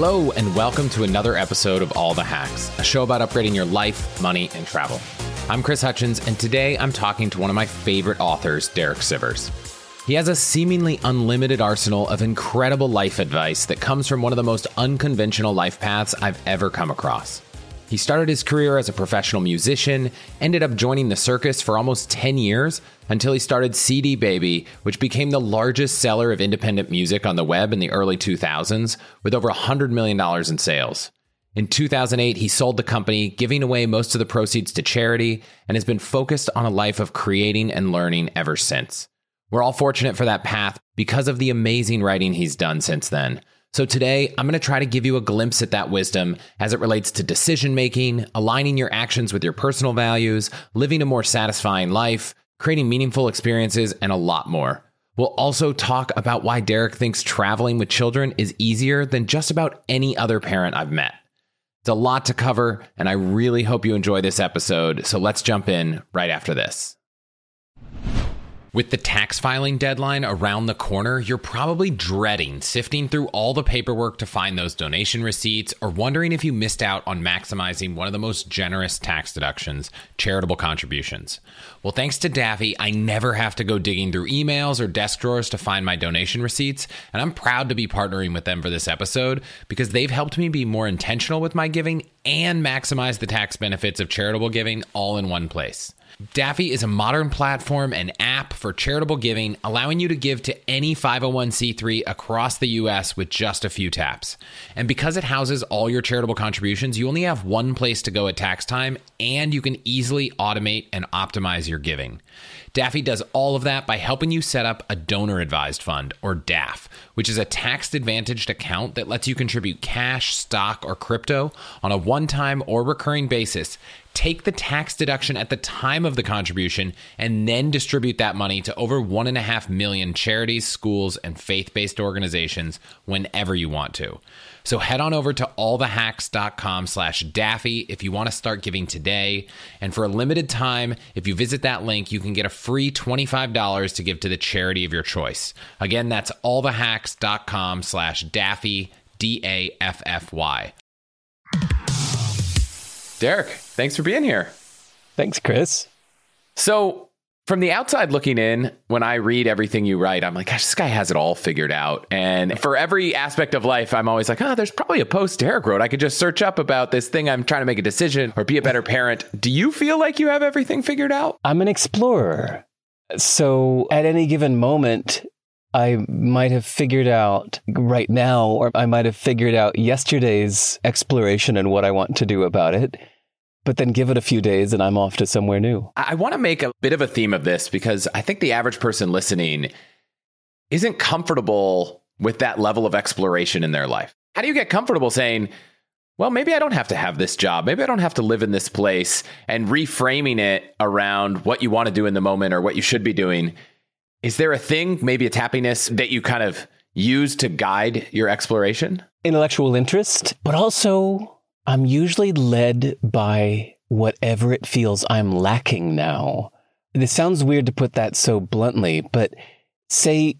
Hello, and welcome to another episode of All the Hacks, a show about upgrading your life, money, and travel. I'm Chris Hutchins, and today I'm talking to one of my favorite authors, Derek Sivers. He has a seemingly unlimited arsenal of incredible life advice that comes from one of the most unconventional life paths I've ever come across. He started his career as a professional musician, ended up joining the circus for almost 10 years until he started CD Baby, which became the largest seller of independent music on the web in the early 2000s with over $100 million in sales. In 2008, he sold the company, giving away most of the proceeds to charity, and has been focused on a life of creating and learning ever since. We're all fortunate for that path because of the amazing writing he's done since then. So today, I'm going to try to give you a glimpse at that wisdom as it relates to decision making, aligning your actions with your personal values, living a more satisfying life, creating meaningful experiences, and a lot more. We'll also talk about why Derek thinks traveling with children is easier than just about any other parent I've met. It's a lot to cover, and I really hope you enjoy this episode. So let's jump in right after this. With the tax filing deadline around the corner, you're probably dreading sifting through all the paperwork to find those donation receipts or wondering if you missed out on maximizing one of the most generous tax deductions, charitable contributions. Well, thanks to Daffy, I never have to go digging through emails or desk drawers to find my donation receipts, and I'm proud to be partnering with them for this episode because they've helped me be more intentional with my giving and maximize the tax benefits of charitable giving all in one place. Daffy is a modern platform and app for charitable giving, allowing you to give to any 501c3 across the US with just a few taps. And because it houses all your charitable contributions, you only have one place to go at tax time, and you can easily automate and optimize your giving. Daffy does all of that by helping you set up a donor advised fund, or DAF, which is a tax advantaged account that lets you contribute cash, stock, or crypto on a one time or recurring basis take the tax deduction at the time of the contribution and then distribute that money to over 1.5 million charities, schools, and faith based organizations whenever you want to. So head on over to allthehacks.com slash Daffy if you want to start giving today. And for a limited time, if you visit that link, you can get a free $25 to give to the charity of your choice. Again, that's allthehacks.com slash Daffy, D A F F Y. Derek, thanks for being here. Thanks, Chris. So, from the outside looking in, when I read everything you write, I'm like, gosh, this guy has it all figured out. And for every aspect of life, I'm always like, oh, there's probably a post Derek wrote. I could just search up about this thing I'm trying to make a decision or be a better parent. Do you feel like you have everything figured out? I'm an explorer. So at any given moment, I might have figured out right now, or I might have figured out yesterday's exploration and what I want to do about it. But then give it a few days and I'm off to somewhere new. I want to make a bit of a theme of this because I think the average person listening isn't comfortable with that level of exploration in their life. How do you get comfortable saying, well, maybe I don't have to have this job. Maybe I don't have to live in this place and reframing it around what you want to do in the moment or what you should be doing is there a thing, maybe a tappiness that you kind of use to guide your exploration? Intellectual interest, but also I'm usually led by whatever it feels I'm lacking now. This sounds weird to put that so bluntly, but say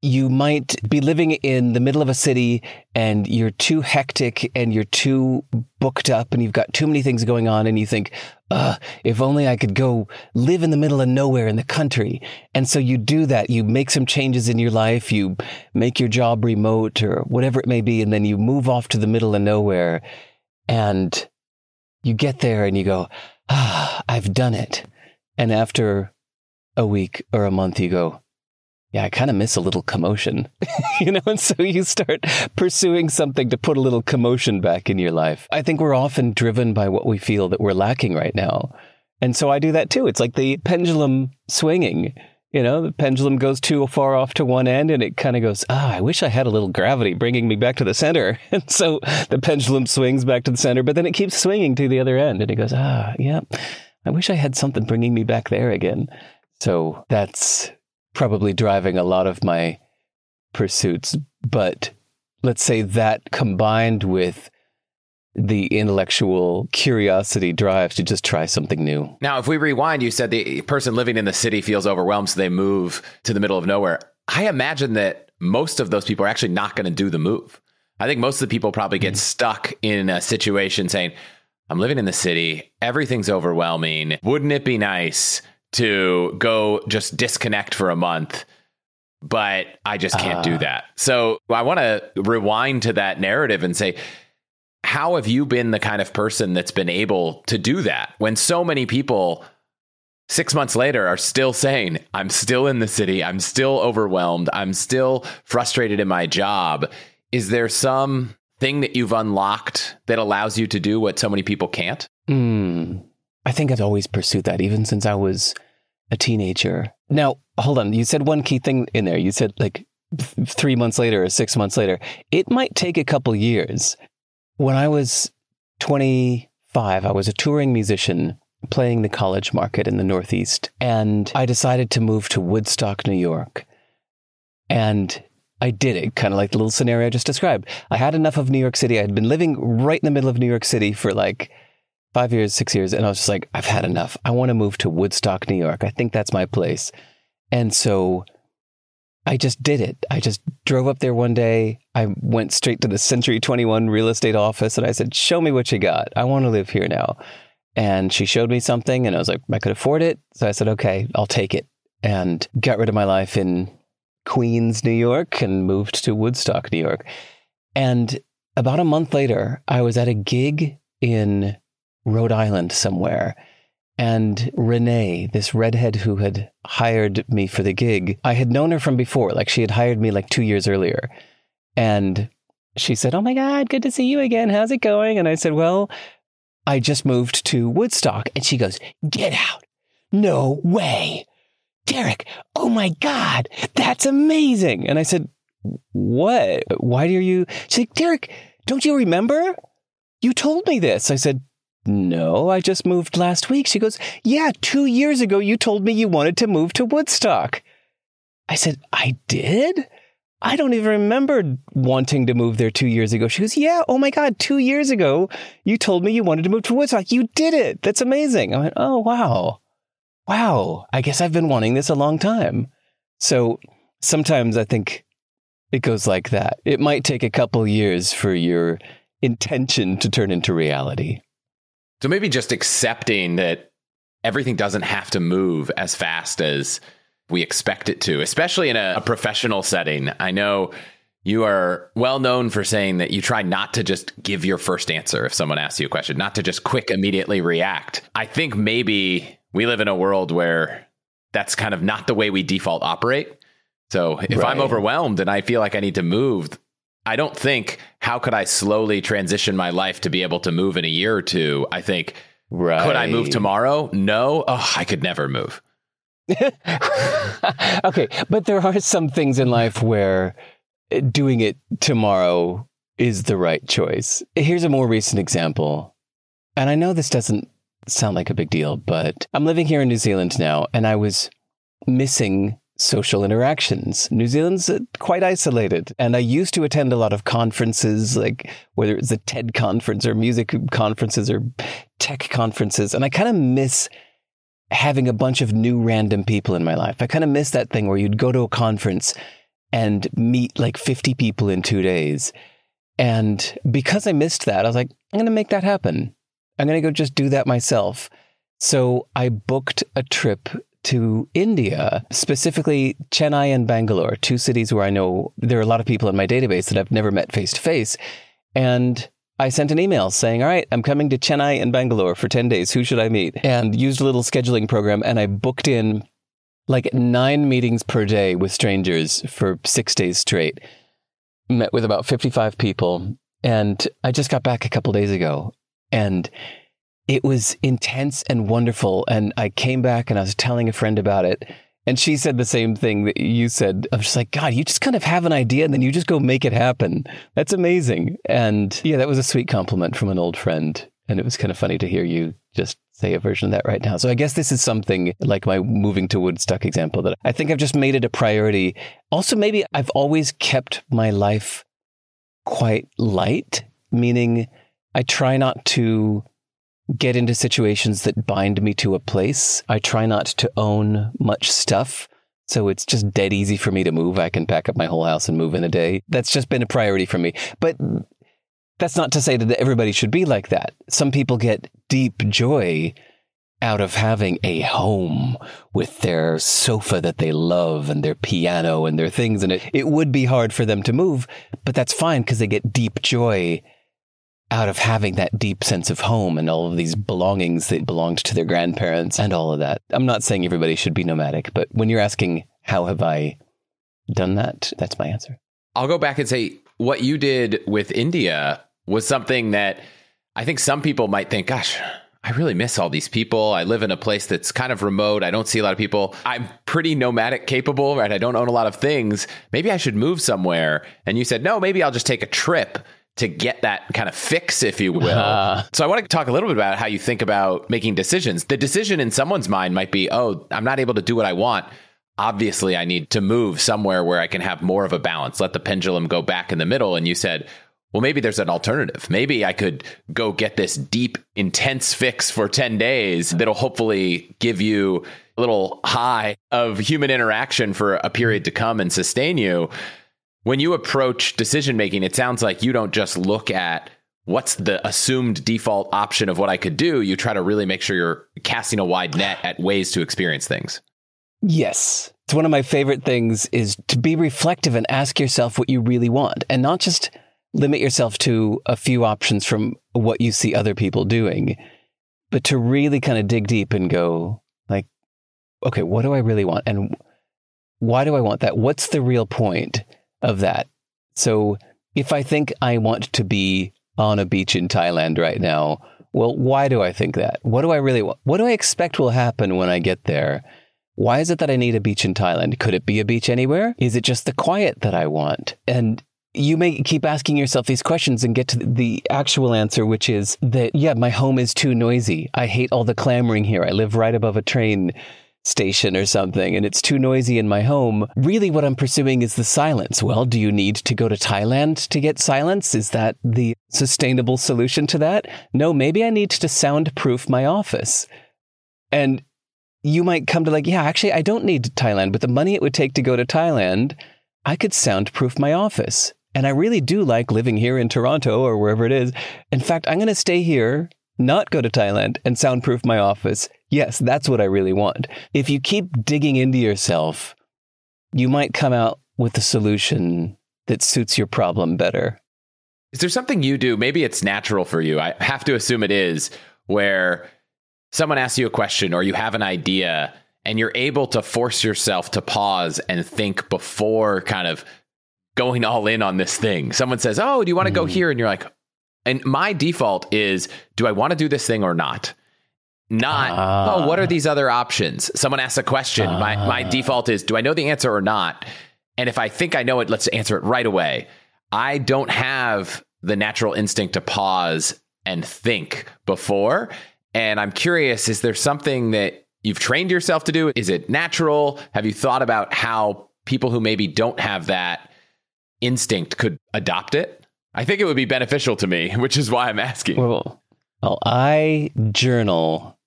you might be living in the middle of a city and you're too hectic and you're too booked up and you've got too many things going on and you think, uh, if only I could go live in the middle of nowhere in the country. And so you do that. You make some changes in your life. You make your job remote or whatever it may be. And then you move off to the middle of nowhere and you get there and you go, ah, I've done it. And after a week or a month, you go, yeah, I kind of miss a little commotion, you know, and so you start pursuing something to put a little commotion back in your life. I think we're often driven by what we feel that we're lacking right now. And so I do that too. It's like the pendulum swinging. You know, the pendulum goes too far off to one end and it kind of goes, ah, I wish I had a little gravity bringing me back to the center. And so the pendulum swings back to the center, but then it keeps swinging to the other end and it goes, ah, yeah, I wish I had something bringing me back there again. So that's probably driving a lot of my pursuits. But let's say that combined with the intellectual curiosity drive to just try something new. Now, if we rewind, you said the person living in the city feels overwhelmed, so they move to the middle of nowhere. I imagine that most of those people are actually not going to do the move. I think most of the people probably get mm. stuck in a situation saying, I'm living in the city, everything's overwhelming. Wouldn't it be nice to go just disconnect for a month? But I just can't uh, do that. So I want to rewind to that narrative and say, how have you been the kind of person that's been able to do that when so many people six months later are still saying, I'm still in the city, I'm still overwhelmed, I'm still frustrated in my job? Is there some thing that you've unlocked that allows you to do what so many people can't? Mm, I think I've always pursued that, even since I was a teenager. Now, hold on. You said one key thing in there. You said like three months later or six months later. It might take a couple years. When I was 25, I was a touring musician playing the college market in the Northeast. And I decided to move to Woodstock, New York. And I did it, kind of like the little scenario I just described. I had enough of New York City. I had been living right in the middle of New York City for like five years, six years. And I was just like, I've had enough. I want to move to Woodstock, New York. I think that's my place. And so I just did it. I just drove up there one day. I went straight to the Century 21 real estate office and I said, Show me what you got. I want to live here now. And she showed me something and I was like, I could afford it. So I said, Okay, I'll take it. And got rid of my life in Queens, New York, and moved to Woodstock, New York. And about a month later, I was at a gig in Rhode Island somewhere. And Renee, this redhead who had hired me for the gig, I had known her from before. Like she had hired me like two years earlier. And she said, Oh my God, good to see you again. How's it going? And I said, Well, I just moved to Woodstock. And she goes, Get out. No way. Derek, oh my God, that's amazing. And I said, What? Why are you? She's like, Derek, don't you remember? You told me this. I said, No, I just moved last week. She goes, Yeah, two years ago, you told me you wanted to move to Woodstock. I said, I did? I don't even remember wanting to move there two years ago. She goes, Yeah, oh my God, two years ago, you told me you wanted to move to Woodstock. You did it. That's amazing. I went, Oh, wow wow, I guess I've been wanting this a long time. So sometimes I think it goes like that. It might take a couple years for your intention to turn into reality. So maybe just accepting that everything doesn't have to move as fast as we expect it to, especially in a, a professional setting. I know you are well known for saying that you try not to just give your first answer if someone asks you a question, not to just quick immediately react. I think maybe we live in a world where that's kind of not the way we default operate. So if right. I'm overwhelmed and I feel like I need to move, I don't think how could I slowly transition my life to be able to move in a year or two. I think right. could I move tomorrow? No. Oh, I could never move. okay, but there are some things in life where eh, doing it tomorrow is the right choice. Here's a more recent example. And I know this doesn't sound like a big deal, but I'm living here in New Zealand now, and I was missing social interactions. New Zealand's quite isolated. And I used to attend a lot of conferences, like whether it's a TED conference or music conferences or tech conferences. And I kind of miss having a bunch of new random people in my life. I kind of miss that thing where you'd go to a conference and meet like 50 people in two days. And because I missed that, I was like, I'm going to make that happen. I'm going to go just do that myself. So I booked a trip to India, specifically Chennai and Bangalore, two cities where I know there are a lot of people in my database that I've never met face to face. And I sent an email saying, All right, I'm coming to Chennai and Bangalore for 10 days. Who should I meet? And used a little scheduling program and I booked in like nine meetings per day with strangers for six days straight. Met with about 55 people. And I just got back a couple days ago and it was intense and wonderful. And I came back and I was telling a friend about it. And she said the same thing that you said. I was just like, God, you just kind of have an idea and then you just go make it happen. That's amazing. And yeah, that was a sweet compliment from an old friend. And it was kind of funny to hear you just say a version of that right now. So I guess this is something like my moving to Woodstock example that I think I've just made it a priority. Also, maybe I've always kept my life quite light, meaning I try not to get into situations that bind me to a place. I try not to own much stuff So it's just dead easy for me to move. I can pack up my whole house and move in a day. That's just been a priority for me. But that's not to say that everybody should be like that. Some people get deep joy out of having a home with their sofa that they love and their piano and their things and it. It would be hard for them to move, but that's fine because they get deep joy out of having that deep sense of home and all of these belongings that belonged to their grandparents and all of that. I'm not saying everybody should be nomadic, but when you're asking, how have I done that? That's my answer. I'll go back and say what you did with India was something that I think some people might think, gosh, I really miss all these people. I live in a place that's kind of remote. I don't see a lot of people. I'm pretty nomadic capable, right? I don't own a lot of things. Maybe I should move somewhere. And you said, no, maybe I'll just take a trip to get that kind of fix, if you will. Uh. So I want to talk a little bit about how you think about making decisions. The decision in someone's mind might be, oh, I'm not able to do what I want. Obviously, I need to move somewhere where I can have more of a balance, let the pendulum go back in the middle. And you said, well, maybe there's an alternative. Maybe I could go get this deep, intense fix for 10 days that'll hopefully give you a little high of human interaction for a period to come and sustain you when you approach decision making, it sounds like you don't just look at what's the assumed default option of what I could do. You try to really make sure you're casting a wide net at ways to experience things. Yes. It's one of my favorite things is to be reflective and ask yourself what you really want and not just limit yourself to a few options from what you see other people doing, but to really kind of dig deep and go like, okay, what do I really want? And why do I want that? What's the real point? Of that. So if I think I want to be on a beach in Thailand right now, well, why do I think that? What do I really want? What do I expect will happen when I get there? Why is it that I need a beach in Thailand? Could it be a beach anywhere? Is it just the quiet that I want? And you may keep asking yourself these questions and get to the actual answer, which is that, yeah, my home is too noisy. I hate all the clamoring here. I live right above a train station or something and it's too noisy in my home, really what I'm pursuing is the silence. Well, do you need to go to Thailand to get silence? Is that the sustainable solution to that? No, maybe I need to soundproof my office. And you might come to like, yeah, actually, I don't need Thailand, but the money it would take to go to Thailand, I could soundproof my office. And I really do like living here in Toronto or wherever it is. In fact, I'm going to stay here not go to Thailand and soundproof my office. Yes, that's what I really want. If you keep digging into yourself, you might come out with a solution that suits your problem better. Is there something you do? Maybe it's natural for you. I have to assume it is, where someone asks you a question or you have an idea and you're able to force yourself to pause and think before kind of going all in on this thing. Someone says, Oh, do you want to mm. go here? And you're like, and my default is do I want to do this thing or not? Not, uh, oh, what are these other options? Someone asks a question. Uh, my, my ah. default is do I know the answer or not? And if I think I know it, let's answer it right away. I don't have the natural instinct to pause and think before. And I'm curious is there something that you've trained yourself to do? Is it natural? Have you thought about how people who maybe don't have that instinct could adopt it? I think it would be beneficial to me, which is why I'm asking. Well, well I journal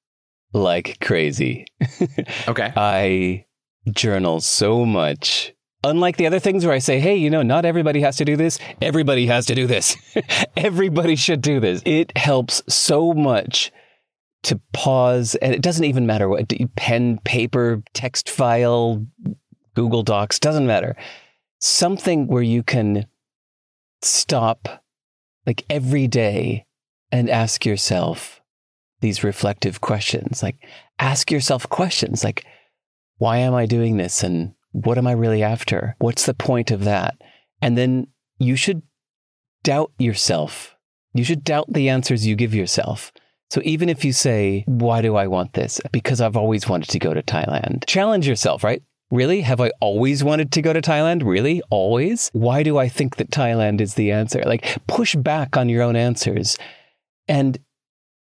like crazy. okay. I journal so much. Unlike the other things where I say, hey, you know, not everybody has to do this. Everybody has to do this. everybody should do this. It helps so much to pause. And it doesn't even matter what pen, paper, text file, Google Docs, doesn't matter. Something where you can stop like every day and ask yourself these reflective questions. Like, ask yourself questions like, why am I doing this? And what am I really after? What's the point of that? And then you should doubt yourself. You should doubt the answers you give yourself. So even if you say, why do I want this? Because I've always wanted to go to Thailand. Challenge yourself, right? Really? Have I always wanted to go to Thailand? Really? Always? Why do I think that Thailand is the answer? Like, push back on your own answers. And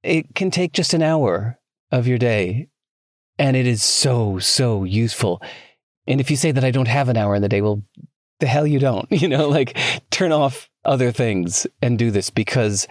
it can take just an hour of your day. And it is so, so useful. And if you say that I don't have an hour in the day, well, the hell you don't. You know, like turn off other things and do this because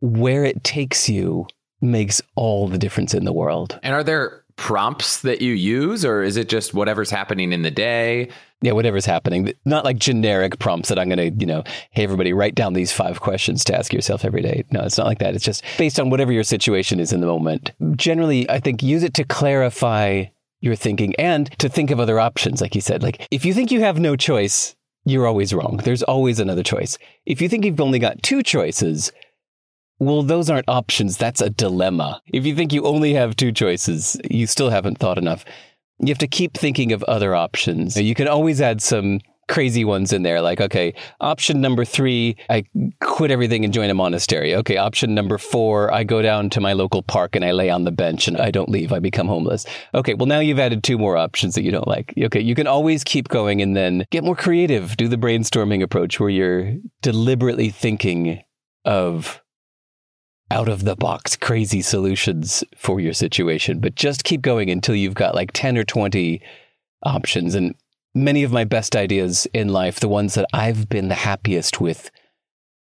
where it takes you makes all the difference in the world. And are there prompts that you use, or is it just whatever's happening in the day? Yeah, whatever's happening. Not like generic prompts that I'm going to, you know, hey, everybody, write down these five questions to ask yourself every day. No, it's not like that. It's just based on whatever your situation is in the moment. Generally, I think use it to clarify your thinking and to think of other options. Like you said, like if you think you have no choice, you're always wrong. There's always another choice. If you think you've only got two choices, well, those aren't options. That's a dilemma. If you think you only have two choices, you still haven't thought enough. You have to keep thinking of other options. You can always add some crazy ones in there. Like, okay, option number three, I quit everything and join a monastery. Okay, option number four, I go down to my local park and I lay on the bench and I don't leave. I become homeless. Okay, well, now you've added two more options that you don't like. Okay, you can always keep going and then get more creative. Do the brainstorming approach where you're deliberately thinking of out of the box crazy solutions for your situation, but just keep going until you've got like 10 or 20 options. And many of my best ideas in life, the ones that I've been the happiest with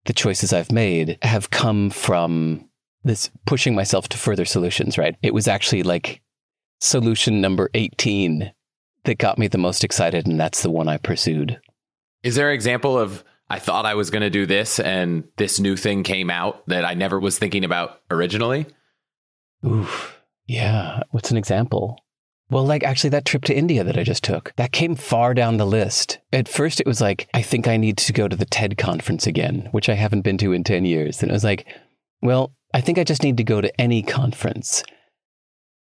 the choices I've made, have come from this pushing myself to further solutions, right? It was actually like solution number 18 that got me the most excited, and that's the one I pursued. Is there an example of I thought I was going to do this and this new thing came out that I never was thinking about originally? Oof. Yeah. What's an example? Well, like actually, that trip to India that I just took, that came far down the list. At first, it was like, I think I need to go to the TED conference again, which I haven't been to in 10 years. And it was like, well, I think I just need to go to any conference.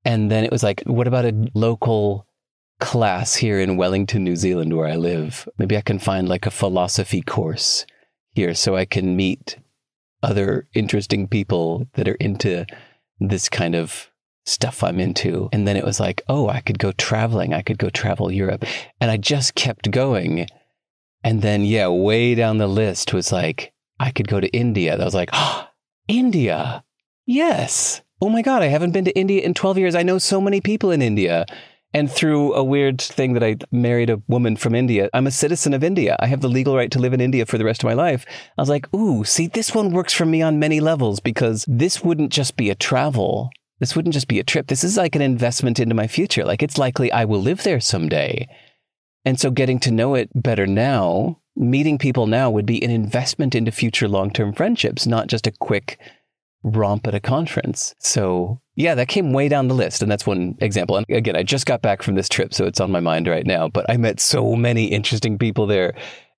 And then it was like, what about a local class here in Wellington, New Zealand, where I live? Maybe I can find like a philosophy course here so I can meet other interesting people that are into this kind of stuff I'm into. And then it was like, oh, I could go traveling. I could go travel Europe. And I just kept going. And then, yeah, way down the list was like, I could go to India. I was like, oh, India. Yes. Oh my God, I haven't been to India in 12 years. I know so many people in India. And through a weird thing that I married a woman from India, I'm a citizen of India. I have the legal right to live in India for the rest of my life. I was like, ooh, see, this one works for me on many levels because this wouldn't just be a travel this wouldn't just be a trip. This is like an investment into my future. Like it's likely I will live there someday. And so getting to know it better now, meeting people now would be an investment into future long term friendships, not just a quick romp at a conference. So yeah, that came way down the list. And that's one example. And again, I just got back from this trip, so it's on my mind right now. But I met so many interesting people there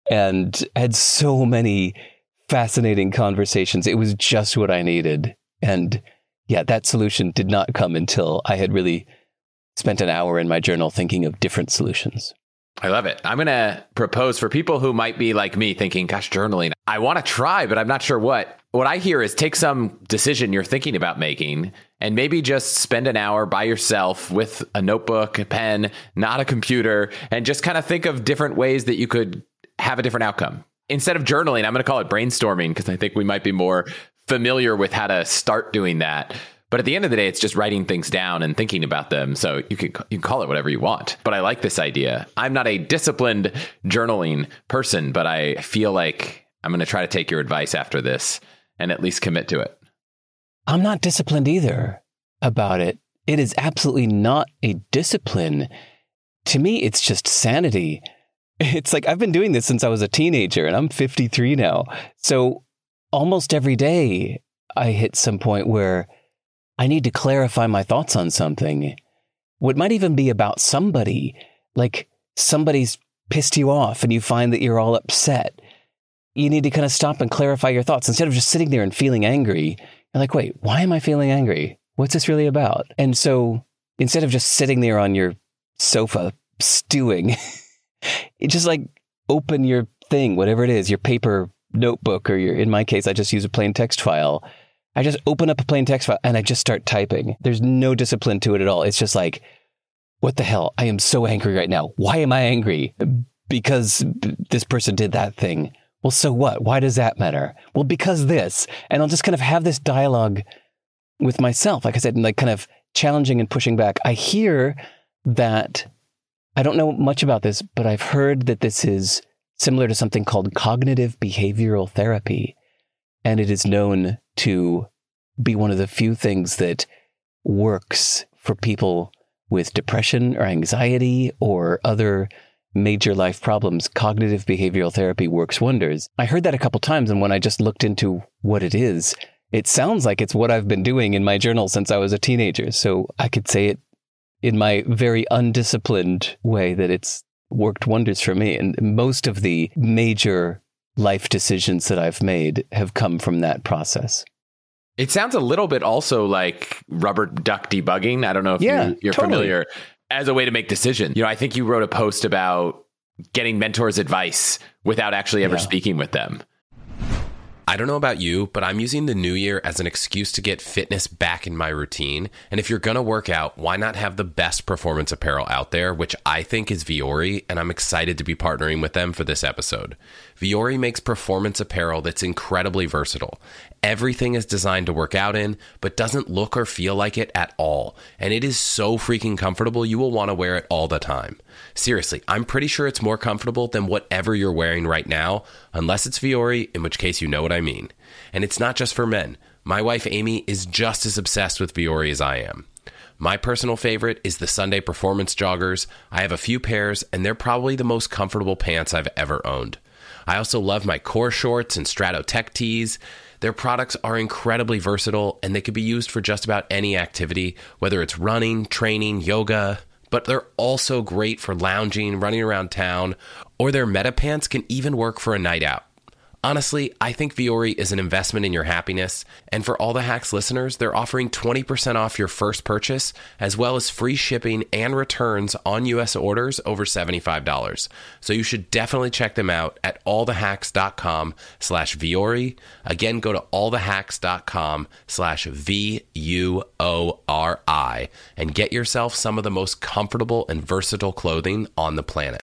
and had so many fascinating conversations. It was just what I needed. And yeah, that solution did not come until I had really spent an hour in my journal thinking of different solutions. I love it. I'm going to propose for people who might be like me thinking, gosh, journaling, I want to try, but I'm not sure what. What I hear is take some decision you're thinking about making and maybe just spend an hour by yourself with a notebook, a pen, not a computer, and just kind of think of different ways that you could have a different outcome. Instead of journaling, I'm going to call it brainstorming because I think we might be more familiar with how to start doing that. But at the end of the day, it's just writing things down and thinking about them. So you can you can call it whatever you want. But I like this idea. I'm not a disciplined journaling person, but I feel like I'm going to try to take your advice after this and at least commit to it. I'm not disciplined either about it. It is absolutely not a discipline. To me, it's just sanity. It's like I've been doing this since I was a teenager and I'm 53 now. So almost every day I hit some point where I need to clarify my thoughts on something. What might even be about somebody, like somebody's pissed you off and you find that you're all upset. You need to kind of stop and clarify your thoughts instead of just sitting there and feeling angry. You're like, wait, why am I feeling angry? What's this really about? And so instead of just sitting there on your sofa stewing, just like open your thing, whatever it is, your paper notebook or your, in my case, I just use a plain text file. I just open up a plain text file and I just start typing. There's no discipline to it at all. It's just like, what the hell? I am so angry right now. Why am I angry? Because this person did that thing. Well, so what? Why does that matter? Well, because this. And I'll just kind of have this dialogue with myself. Like I said, and like kind of challenging and pushing back. I hear that I don't know much about this, but I've heard that this is similar to something called cognitive behavioral therapy. And it is known to be one of the few things that works for people with depression or anxiety or other major life problems, cognitive behavioral therapy works wonders. I heard that a couple times, and when I just looked into what it is, it sounds like it's what I've been doing in my journal since I was a teenager. So I could say it in my very undisciplined way that it's worked wonders for me. And most of the major life decisions that I've made have come from that process. It sounds a little bit also like rubber duck debugging. I don't know if yeah, you, are totally. familiar as a way to make decisions. You know, I think you wrote a post about getting mentors' advice without actually ever yeah. speaking with them. I don't know about you, but I'm using the new year as an excuse to get fitness back in my routine. And if you're going to work out, why not have the best performance apparel out there, which I think is Vuori, and I'm excited to be partnering with them for this episode. Vuori makes performance apparel that's incredibly versatile. Everything is designed to work out in, but doesn't look or feel like it at all. And it is so freaking comfortable, you will want to wear it all the time. Seriously, I'm pretty sure it's more comfortable than whatever you're wearing right now, unless it's Vuori, in which case you know what I mean. And it's not just for men. My wife Amy is just as obsessed with Vuori as I am. My personal favorite is the Sunday Performance Joggers. I have a few pairs, and they're probably the most comfortable pants I've ever owned. I also love my Kore shorts and Strato Tech tees. Their products are incredibly versatile and they could be used for just about any activity, whether it's running, training, yoga, but they're also great for lounging, running around town, or their meta pants can even work for a night out. Honestly, I think Vuori is an investment in your happiness. And for all the hacks listeners, they're offering 20% off your first purchase, as well as free shipping and returns on US orders over $75. So you should definitely check them out at allthehacks.com slash Vuori. Again, go to allthehacks.com slash V-U-O-R-I and get yourself some of the most comfortable and versatile clothing on the planet.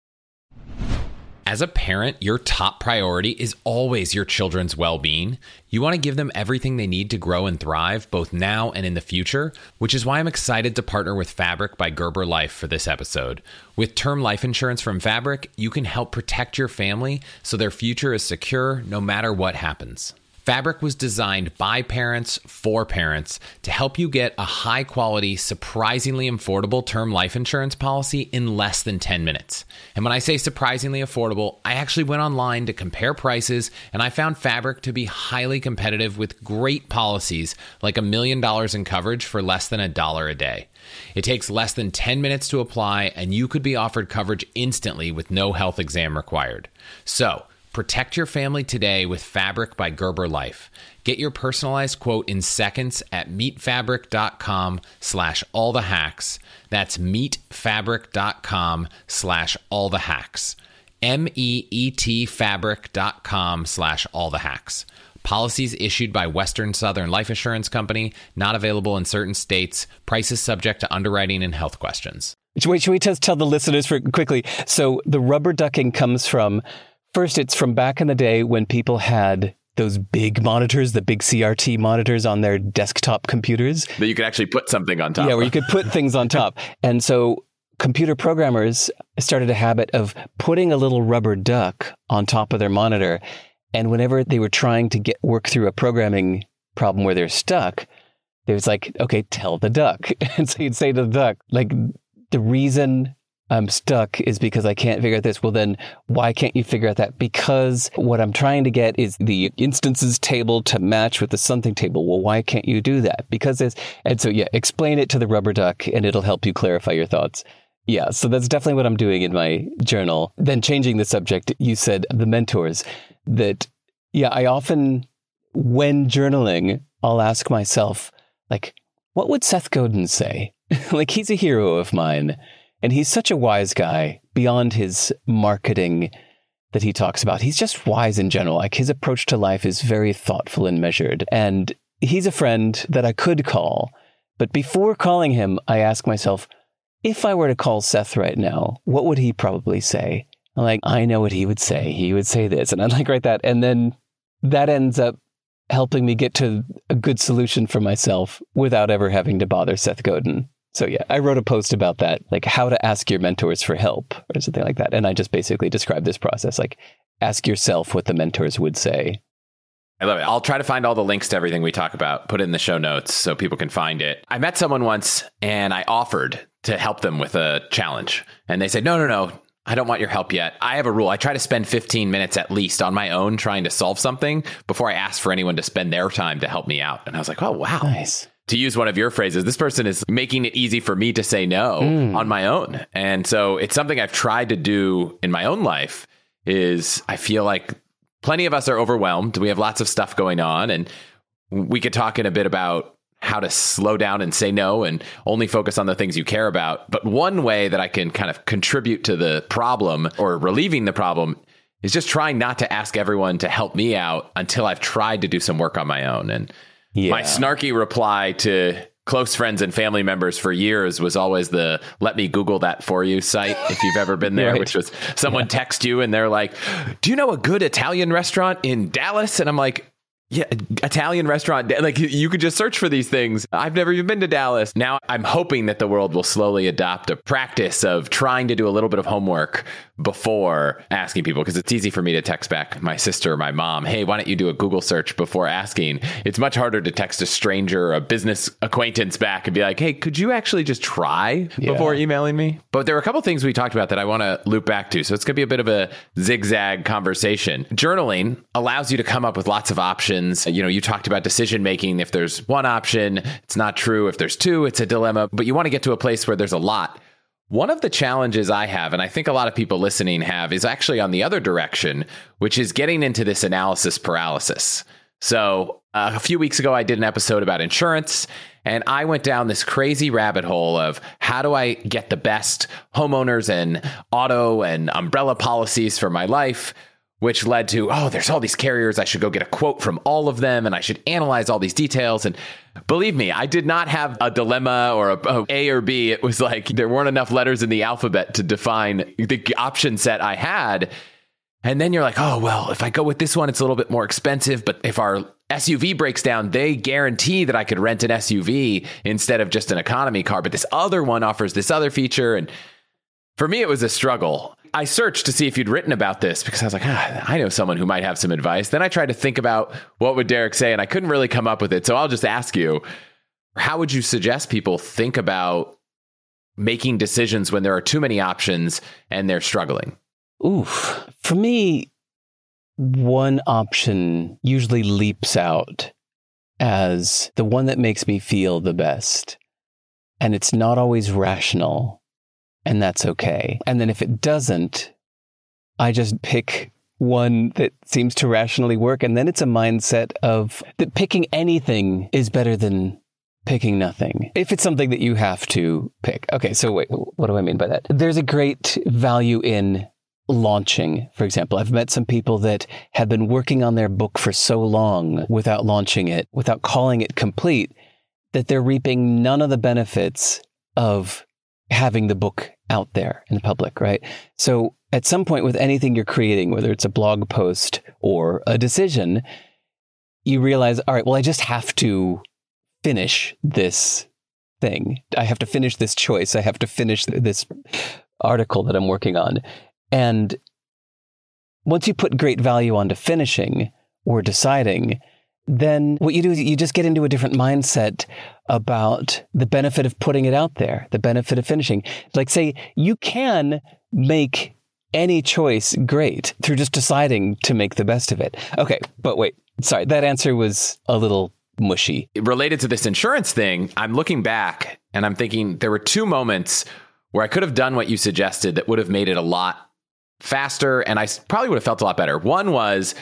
As a parent, your top priority is always your children's well being. You want to give them everything they need to grow and thrive, both now and in the future, which is why I'm excited to partner with Fabric by Gerber Life for this episode. With term life insurance from Fabric, you can help protect your family so their future is secure no matter what happens. Fabric was designed by parents for parents to help you get a high quality, surprisingly affordable term life insurance policy in less than 10 minutes. And when I say surprisingly affordable, I actually went online to compare prices and I found Fabric to be highly competitive with great policies like a million dollars in coverage for less than a dollar a day. It takes less than 10 minutes to apply, and you could be offered coverage instantly with no health exam required. So, Protect your family today with Fabric by Gerber Life. Get your personalized quote in seconds at meetfabric.com slash all the hacks. That's meetfabric.com slash all the hacks. M-E-E-T fabric.com slash all the hacks. Policies issued by Western Southern Life Assurance Company, not available in certain states. Prices subject to underwriting and health questions. Wait, should we just tell the listeners for quickly? So the rubber ducking comes from First, it's from back in the day when people had those big monitors, the big CRT monitors on their desktop computers. That you could actually put something on top. Yeah, where you could put things on top. And so computer programmers started a habit of putting a little rubber duck on top of their monitor. And whenever they were trying to get work through a programming problem where they're stuck, it was like, okay, tell the duck. And so you'd say to the duck, like, the reason I'm stuck is because I can't figure out this. Well, then why can't you figure out that? Because what I'm trying to get is the instances table to match with the something table. Well, why can't you do that? Because it's, and so yeah, explain it to the rubber duck and it'll help you clarify your thoughts. Yeah, so that's definitely what I'm doing in my journal. Then changing the subject, you said the mentors that, yeah, I often, when journaling, I'll ask myself, like, what would Seth Godin say? like, he's a hero of mine. And he's such a wise guy beyond his marketing that he talks about. He's just wise in general. Like his approach to life is very thoughtful and measured. And he's a friend that I could call. But before calling him, I ask myself, if I were to call Seth right now, what would he probably say? I'm like, I know what he would say. He would say this. And I'd like write that. And then that ends up helping me get to a good solution for myself without ever having to bother Seth Godin. So yeah, I wrote a post about that, like how to ask your mentors for help or something like that. And I just basically described this process, like ask yourself what the mentors would say. I love it. I'll try to find all the links to everything we talk about, put it in the show notes so people can find it. I met someone once and I offered to help them with a challenge. And they said, no, no, no, I don't want your help yet. I have a rule. I try to spend 15 minutes at least on my own trying to solve something before I ask for anyone to spend their time to help me out. And I was like, oh, wow. Nice. To use one of your phrases, this person is making it easy for me to say no mm. on my own. And so it's something I've tried to do in my own life is I feel like plenty of us are overwhelmed. We have lots of stuff going on and we could talk in a bit about how to slow down and say no and only focus on the things you care about. But one way that I can kind of contribute to the problem or relieving the problem is just trying not to ask everyone to help me out until I've tried to do some work on my own. And yeah. my snarky reply to close friends and family members for years was always the let me google that for you site if you've ever been there right. which was someone yeah. text you and they're like do you know a good italian restaurant in dallas and i'm like yeah, Italian restaurant. Like you could just search for these things. I've never even been to Dallas. Now I'm hoping that the world will slowly adopt a practice of trying to do a little bit of homework before asking people because it's easy for me to text back my sister or my mom, hey, why don't you do a Google search before asking? It's much harder to text a stranger or a business acquaintance back and be like, hey, could you actually just try yeah. before emailing me? But there are a couple things we talked about that I want to loop back to. So it's going to be a bit of a zigzag conversation. Journaling allows you to come up with lots of options. You know, you talked about decision making. If there's one option, it's not true. If there's two, it's a dilemma. But you want to get to a place where there's a lot one of the challenges I have, and I think a lot of people listening have, is actually on the other direction, which is getting into this analysis paralysis. So, uh, a few weeks ago, I did an episode about insurance, and I went down this crazy rabbit hole of how do I get the best homeowners and auto and umbrella policies for my life which led to, oh, there's all these carriers. I should go get a quote from all of them and I should analyze all these details. And believe me, I did not have a dilemma or a, a, a or B. It was like there weren't enough letters in the alphabet to define the option set I had. And then you're like, oh, well, if I go with this one, it's a little bit more expensive. But if our SUV breaks down, they guarantee that I could rent an SUV instead of just an economy car. But this other one offers this other feature. And for me, it was a struggle. I searched to see if you'd written about this because I was like, ah, I know someone who might have some advice. Then I tried to think about what would Derek say, and I couldn't really come up with it. So I'll just ask you, how would you suggest people think about making decisions when there are too many options and they're struggling? Oof. For me, one option usually leaps out as the one that makes me feel the best. And it's not always rational and that's okay. And then if it doesn't, I just pick one that seems to rationally work. And then it's a mindset of that picking anything is better than picking nothing. If it's something that you have to pick. Okay, so wait, what do I mean by that? There's a great value in launching, for example. I've met some people that have been working on their book for so long without launching it, without calling it complete, that they're reaping none of the benefits of having the book out there in the public, right? So at some point with anything you're creating, whether it's a blog post or a decision, you realize, all right, well, I just have to finish this thing. I have to finish this choice. I have to finish this article that I'm working on. And once you put great value onto finishing or deciding, then what you do is you just get into a different mindset about the benefit of putting it out there, the benefit of finishing. Like, say, you can make any choice great through just deciding to make the best of it. Okay, but wait, sorry, that answer was a little mushy. Related to this insurance thing, I'm looking back and I'm thinking there were two moments where I could have done what you suggested that would have made it a lot faster and I probably would have felt a lot better. One was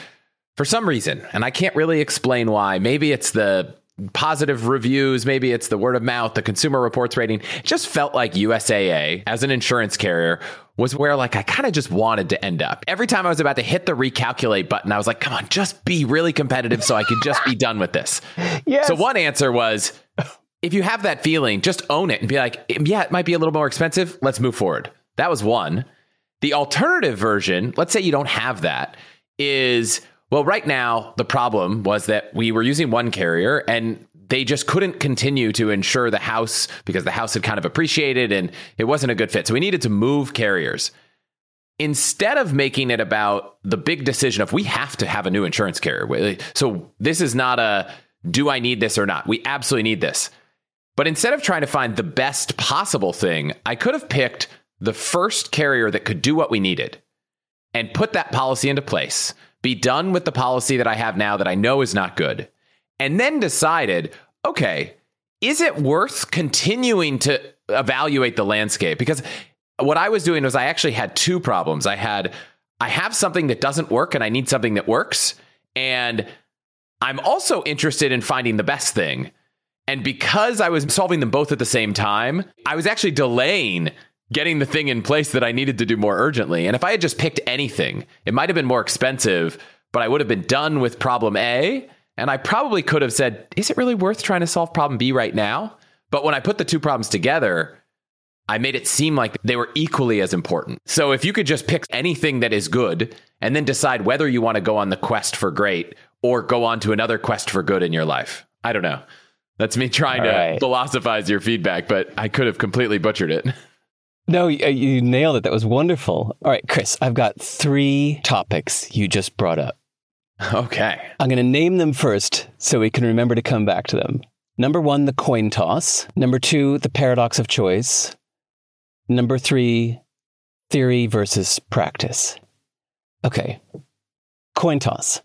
for some reason, and I can't really explain why. Maybe it's the positive reviews, maybe it's the word of mouth, the consumer reports rating. It just felt like USAA as an insurance carrier was where like I kind of just wanted to end up. Every time I was about to hit the recalculate button, I was like, come on, just be really competitive so I could just be done with this. Yes. So one answer was if you have that feeling, just own it and be like, yeah, it might be a little more expensive. Let's move forward. That was one. The alternative version, let's say you don't have that, is well, right now, the problem was that we were using one carrier and they just couldn't continue to insure the house because the house had kind of appreciated and it wasn't a good fit. So we needed to move carriers. Instead of making it about the big decision of we have to have a new insurance carrier. So this is not a do I need this or not? We absolutely need this. But instead of trying to find the best possible thing, I could have picked the first carrier that could do what we needed and put that policy into place, be done with the policy that I have now that I know is not good, and then decided, okay, is it worth continuing to evaluate the landscape? Because what I was doing was I actually had two problems. I had I have something that doesn't work and I need something that works. And I'm also interested in finding the best thing. And because I was solving them both at the same time, I was actually delaying getting the thing in place that I needed to do more urgently. And if I had just picked anything, it might have been more expensive, but I would have been done with problem A. And I probably could have said, is it really worth trying to solve problem B right now? But when I put the two problems together, I made it seem like they were equally as important. So if you could just pick anything that is good and then decide whether you want to go on the quest for great or go on to another quest for good in your life. I don't know. That's me trying All to right. philosophize your feedback, but I could have completely butchered it. No, uh, you nailed it. That was wonderful. All right, Chris, I've got three topics you just brought up. Okay. I'm going to name them first so we can remember to come back to them. Number one, the coin toss. Number two, the paradox of choice. Number three, theory versus practice. Okay. Coin toss.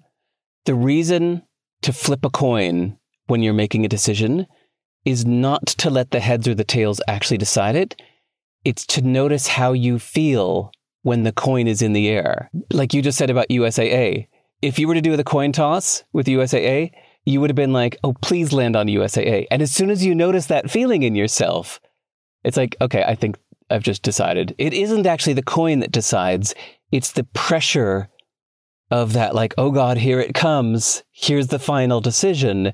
The reason to flip a coin when you're making a decision is not to let the heads or the tails actually decide it. It's to notice how you feel when the coin is in the air. Like you just said about USAA. If you were to do the coin toss with USAA, you would have been like, oh, please land on USAA. And as soon as you notice that feeling in yourself, it's like, okay, I think I've just decided. It isn't actually the coin that decides, it's the pressure of that, like, oh God, here it comes. Here's the final decision.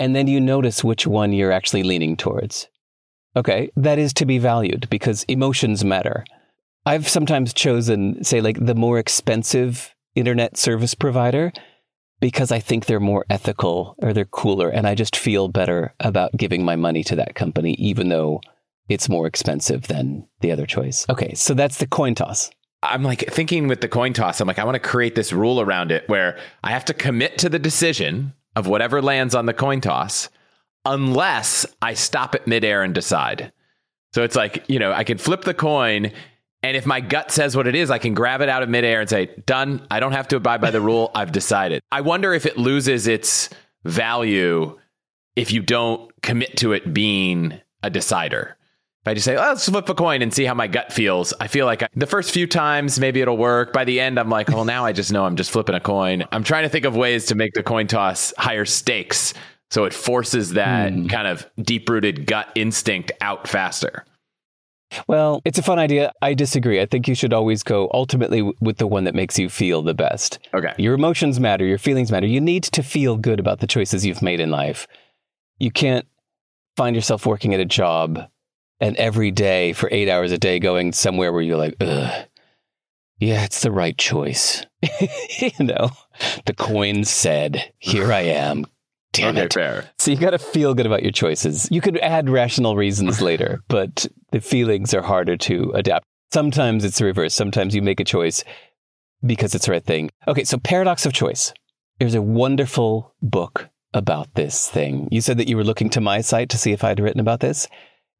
And then you notice which one you're actually leaning towards. Okay, that is to be valued because emotions matter. I've sometimes chosen, say, like the more expensive internet service provider because I think they're more ethical or they're cooler. And I just feel better about giving my money to that company, even though it's more expensive than the other choice. Okay, so that's the coin toss. I'm like thinking with the coin toss, I'm like, I want to create this rule around it where I have to commit to the decision of whatever lands on the coin toss unless I stop at midair and decide. So it's like, you know, I can flip the coin and if my gut says what it is, I can grab it out of midair and say, done. I don't have to abide by the rule. I've decided. I wonder if it loses its value if you don't commit to it being a decider. If I just say, oh, let's flip a coin and see how my gut feels, I feel like I, the first few times maybe it'll work. By the end, I'm like, well, now I just know I'm just flipping a coin. I'm trying to think of ways to make the coin toss higher stakes so it forces that mm. kind of deep rooted gut instinct out faster. Well, it's a fun idea. I disagree. I think you should always go ultimately with the one that makes you feel the best. Okay. Your emotions matter, your feelings matter. You need to feel good about the choices you've made in life. You can't find yourself working at a job and every day for eight hours a day going somewhere where you're like, ugh, yeah, it's the right choice. you know, the coin said, here I am. Damn okay, it. Fair. So you got to feel good about your choices. You could add rational reasons later, but the feelings are harder to adapt. Sometimes it's the reverse. Sometimes you make a choice because it's the right thing. Okay, so paradox of choice. There's a wonderful book about this thing. You said that you were looking to my site to see if I'd written about this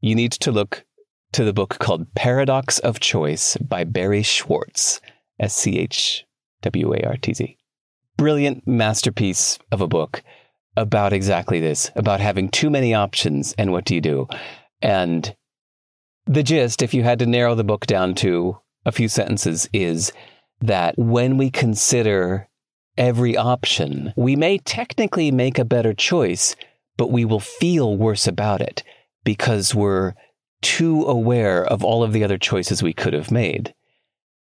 you need to look to the book called Paradox of Choice by Barry Schwartz, S C H W A R T Z. Brilliant masterpiece of a book about exactly this, about having too many options and what do you do. And the gist, if you had to narrow the book down to a few sentences, is that when we consider every option, we may technically make a better choice, but we will feel worse about it because we're too aware of all of the other choices we could have made.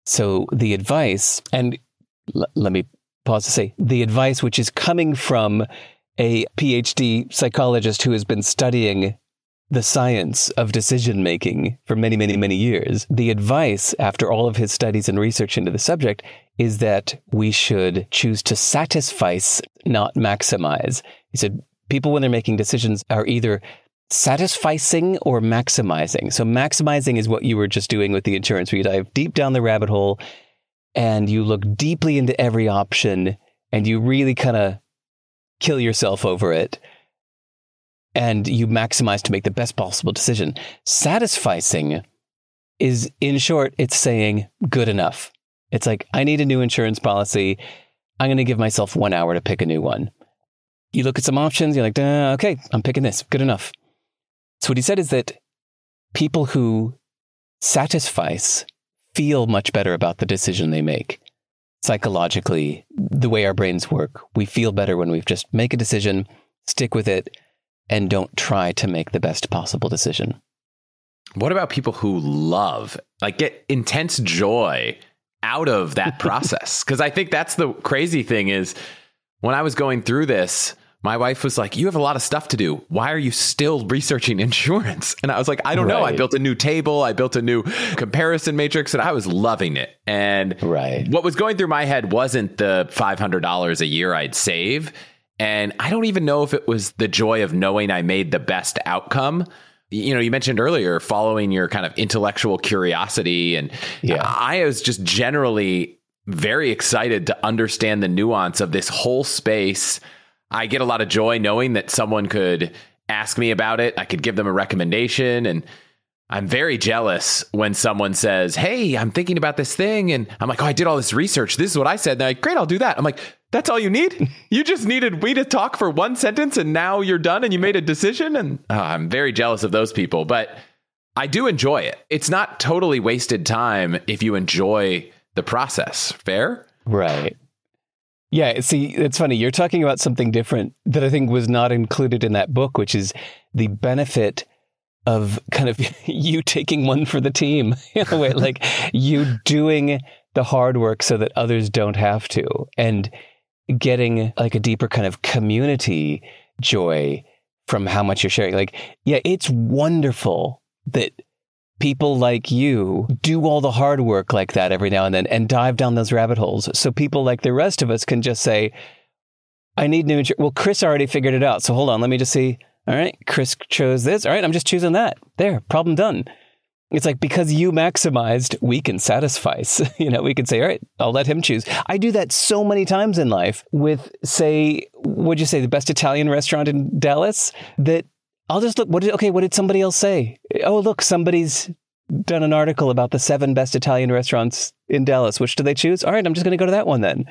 So the advice, and l- let me pause to say, the advice which is coming from a PhD psychologist who has been studying the science of decision making for many, many, many years. The advice, after all of his studies and research into the subject, is that we should choose to satisfy, not maximize. He said, people, when they're making decisions, are either satisficing or maximizing. So maximizing is what you were just doing with the insurance, where you dive deep down the rabbit hole and you look deeply into every option and you really kind of kill yourself over it. and you maximize to make the best possible decision. Satisficing is, in short, it's saying good enough. It's like, I need a new insurance policy. I'm going to give myself one hour to pick a new one. You look at some options, you're like, okay, I'm picking this. Good enough. So, what he said is that people who satisfice feel much better about the decision they make. Psychologically, the way our brains work, we feel better when we just make a decision, stick with it, and don't try to make the best possible decision. What about people who love, like get intense joy out of that process? Because I think that's the crazy thing is when I was going through this, my wife was like, You have a lot of stuff to do. Why are you still researching insurance? And I was like, I don't right. know. I built a new table, I built a new comparison matrix, and I was loving it. And right. what was going through my head wasn't the $500 a year I'd save. And I don't even know if it was the joy of knowing I made the best outcome. You know, you mentioned earlier following your kind of intellectual curiosity. And yeah. I was just generally very excited to understand the nuance of this whole space I get a lot of joy knowing that someone could ask me about it. I could give them a recommendation. And I'm very jealous when someone says, Hey, I'm thinking about this thing. And I'm like, Oh, I did all this research. This is what I said. And they're like, Great, I'll do that. I'm like, That's all you need? you just needed we to talk for one sentence and now you're done and you made a decision. And uh, I'm very jealous of those people. But I do enjoy it. It's not totally wasted time if you enjoy the process. Fair? Right. Yeah, see, it's funny. You're talking about something different that I think was not included in that book, which is the benefit of kind of you taking one for the team in a way, like you doing the hard work so that others don't have to, and getting like a deeper kind of community joy from how much you're sharing. Like, yeah, it's wonderful that people like you do all the hard work like that every now and then and dive down those rabbit holes. So people like the rest of us can just say, I need new insurance. Well, Chris already figured it out. So hold on, let me just see. All right, Chris chose this. All right, I'm just choosing that. There, problem done. It's like because you maximized, we can satisfy. you know, we can say, all right, I'll let him choose. I do that so many times in life with, say, what'd you say, the best Italian restaurant in Dallas? That I'll just look. What did okay? What did somebody else say? Oh, look, somebody's done an article about the seven best Italian restaurants in Dallas. Which do they choose? All right, I'm just going to go to that one then.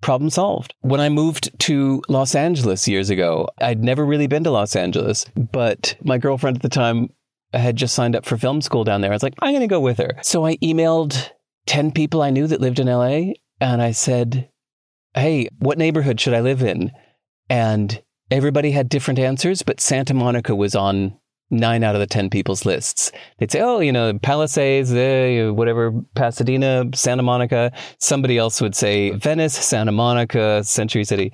Problem solved. When I moved to Los Angeles years ago, I'd never really been to Los Angeles, but my girlfriend at the time had just signed up for film school down there. I was like, I'm going to go with her. So I emailed 10 people I knew that lived in LA and I said, Hey, what neighborhood should I live in? And Everybody had different answers, but Santa Monica was on nine out of the 10 people's lists. They'd say, oh, you know, Palisades, eh, whatever, Pasadena, Santa Monica. Somebody else would say Venice, Santa Monica, Century City.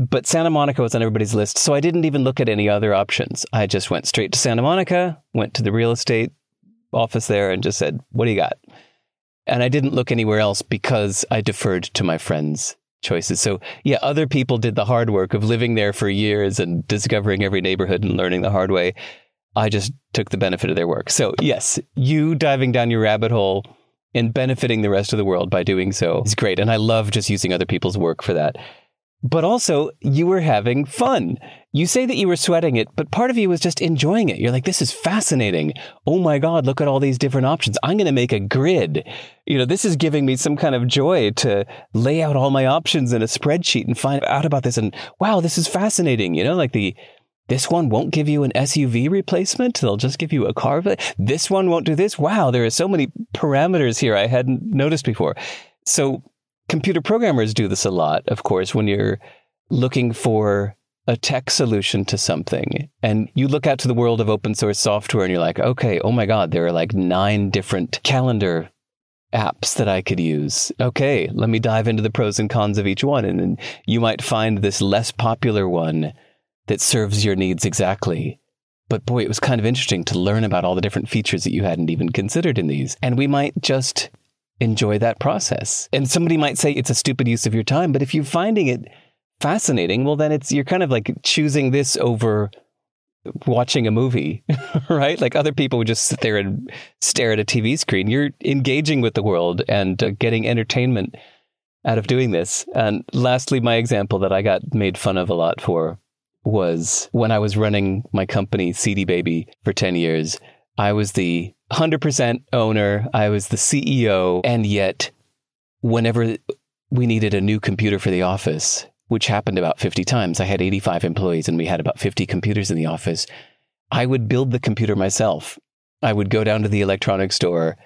But Santa Monica was on everybody's list. So I didn't even look at any other options. I just went straight to Santa Monica, went to the real estate office there and just said, what do you got? And I didn't look anywhere else because I deferred to my friends choices. So yeah, other people did the hard work of living there for years and discovering every neighborhood and learning the hard way. I just took the benefit of their work. So yes, you diving down your rabbit hole and benefiting the rest of the world by doing so is great. And I love just using other people's work for that but also you were having fun. You say that you were sweating it, but part of you was just enjoying it. You're like, this is fascinating. Oh my God, look at all these different options. I'm going to make a grid. You know, this is giving me some kind of joy to lay out all my options in a spreadsheet and find out about this. And wow, this is fascinating. You know, like the, this one won't give you an SUV replacement. They'll just give you a car. But This one won't do this. Wow, there are so many parameters here I hadn't noticed before. So computer programmers do this a lot, of course, when you're looking for a tech solution to something and you look out to the world of open source software and you're like, okay, oh my God, there are like nine different calendar apps that I could use. Okay, let me dive into the pros and cons of each one. And then you might find this less popular one that serves your needs exactly. But boy, it was kind of interesting to learn about all the different features that you hadn't even considered in these. And we might just enjoy that process. And somebody might say it's a stupid use of your time, but if you're finding it fascinating, well, then it's, you're kind of like choosing this over watching a movie, right? Like other people would just sit there and stare at a TV screen. You're engaging with the world and uh, getting entertainment out of doing this. And lastly, my example that I got made fun of a lot for was when I was running my company, CD Baby, for 10 years. I was the 100% owner, I was the CEO, and yet, whenever we needed a new computer for the office, which happened about 50 times, I had 85 employees and we had about 50 computers in the office. I would build the computer myself. I would go down to the electronics store,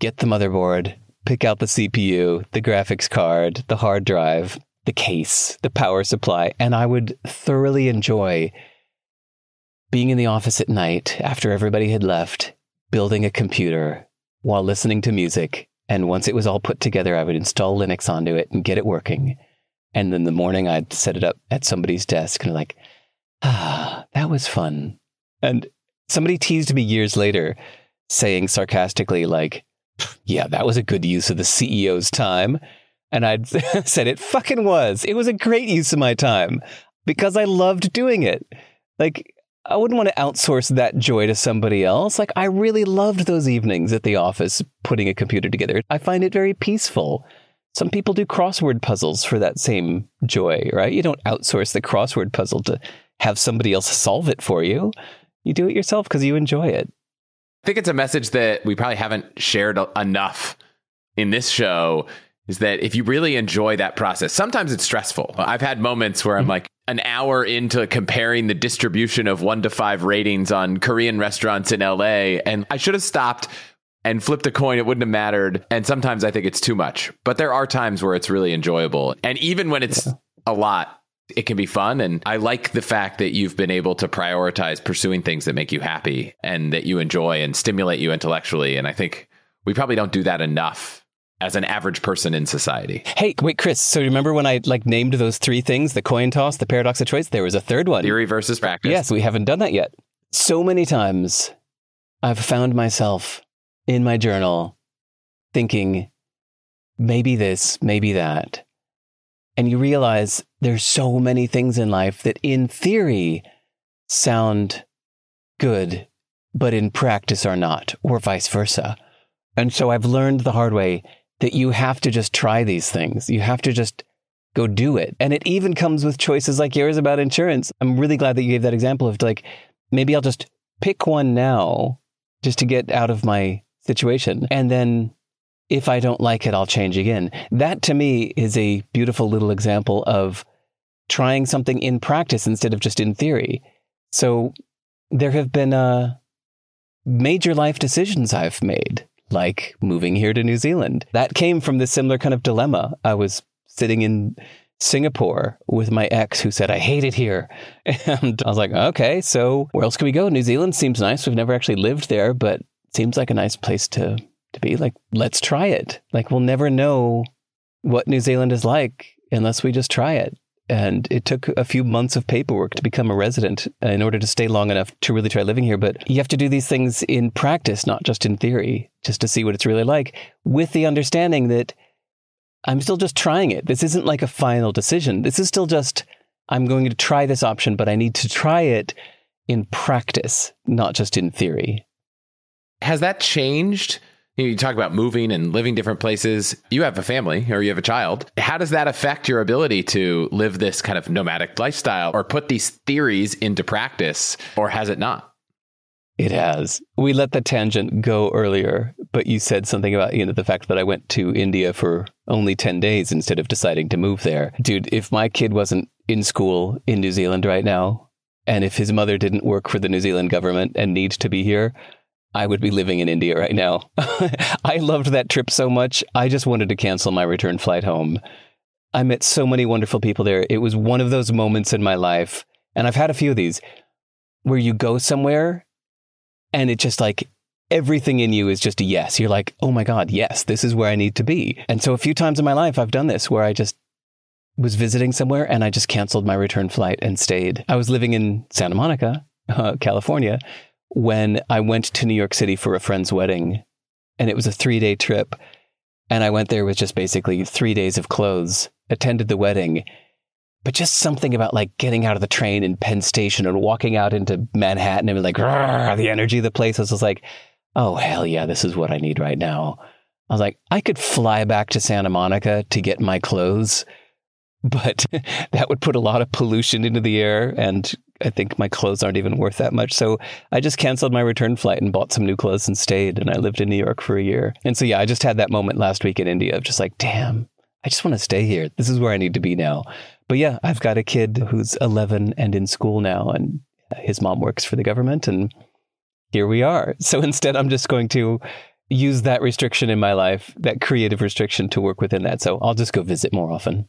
get the motherboard, pick out the CPU, the graphics card, the hard drive, the case, the power supply, and I would thoroughly enjoy being in the office at night after everybody had left, building a computer while listening to music. And once it was all put together, I would install Linux onto it and get it working. And then the morning I'd set it up at somebody's desk and like, ah, that was fun. And somebody teased me years later saying sarcastically, like, yeah, that was a good use of the CEO's time. And I'd said it fucking was. It was a great use of my time because I loved doing it. Like, I wouldn't want to outsource that joy to somebody else. Like, I really loved those evenings at the office putting a computer together. I find it very peaceful. Some people do crossword puzzles for that same joy, right? You don't outsource the crossword puzzle to have somebody else solve it for you. You do it yourself because you enjoy it. I think it's a message that we probably haven't shared enough in this show is that if you really enjoy that process, sometimes it's stressful. I've had moments where I'm mm-hmm. like an hour into comparing the distribution of one to five ratings on Korean restaurants in LA, and I should have stopped and flipped a coin. It wouldn't have mattered. And sometimes I think it's too much, but there are times where it's really enjoyable. And even when it's yeah. a lot, it can be fun. And I like the fact that you've been able to prioritize pursuing things that make you happy and that you enjoy and stimulate you intellectually. And I think we probably don't do that enough as an average person in society. Hey, wait, Chris. So remember when I like named those three things, the coin toss, the paradox of choice? There was a third one. Theory versus practice. Yes, we haven't done that yet. So many times I've found myself in my journal thinking, maybe this, maybe that and you realize there's so many things in life that in theory sound good, but in practice are not, or vice versa. And so I've learned the hard way that you have to just try these things. You have to just go do it. And it even comes with choices like yours about insurance. I'm really glad that you gave that example of like, maybe I'll just pick one now just to get out of my situation. And then if I don't like it, I'll change again. That to me is a beautiful little example of trying something in practice instead of just in theory. So there have been uh, major life decisions I've made, like moving here to New Zealand. That came from this similar kind of dilemma. I was sitting in Singapore with my ex who said, I hate it here. And I was like, okay, so where else can we go? New Zealand seems nice. We've never actually lived there, but seems like a nice place to to be like, let's try it. Like, we'll never know what New Zealand is like unless we just try it. And it took a few months of paperwork to become a resident uh, in order to stay long enough to really try living here. But you have to do these things in practice, not just in theory, just to see what it's really like, with the understanding that I'm still just trying it. This isn't like a final decision. This is still just, I'm going to try this option, but I need to try it in practice, not just in theory. Has that changed? You talk about moving and living different places. You have a family or you have a child. How does that affect your ability to live this kind of nomadic lifestyle or put these theories into practice, or has it not? It has. We let the tangent go earlier, but you said something about, you know, the fact that I went to India for only 10 days instead of deciding to move there. Dude, if my kid wasn't in school in New Zealand right now, and if his mother didn't work for the New Zealand government and need to be here, I would be living in India right now. I loved that trip so much. I just wanted to cancel my return flight home. I met so many wonderful people there. It was one of those moments in my life, and I've had a few of these, where you go somewhere and it just like everything in you is just a yes. You're like, oh my God, yes, this is where I need to be. And so a few times in my life, I've done this where I just was visiting somewhere and I just canceled my return flight and stayed. I was living in Santa Monica, uh, California when I went to New York City for a friend's wedding, and it was a three day trip. And I went there with just basically three days of clothes, attended the wedding, but just something about like getting out of the train in Penn Station and walking out into Manhattan and like the energy of the place. I was like, oh, hell yeah, this is what I need right now. I was like, I could fly back to Santa Monica to get my clothes, but that would put a lot of pollution into the air. And I think my clothes aren't even worth that much. So I just canceled my return flight and bought some new clothes and stayed. And I lived in New York for a year. And so, yeah, I just had that moment last week in India of just like, damn, I just want to stay here. This is where I need to be now. But yeah, I've got a kid who's 11 and in school now, and his mom works for the government. And here we are. So instead, I'm just going to use that restriction in my life, that creative restriction to work within that. So I'll just go visit more often.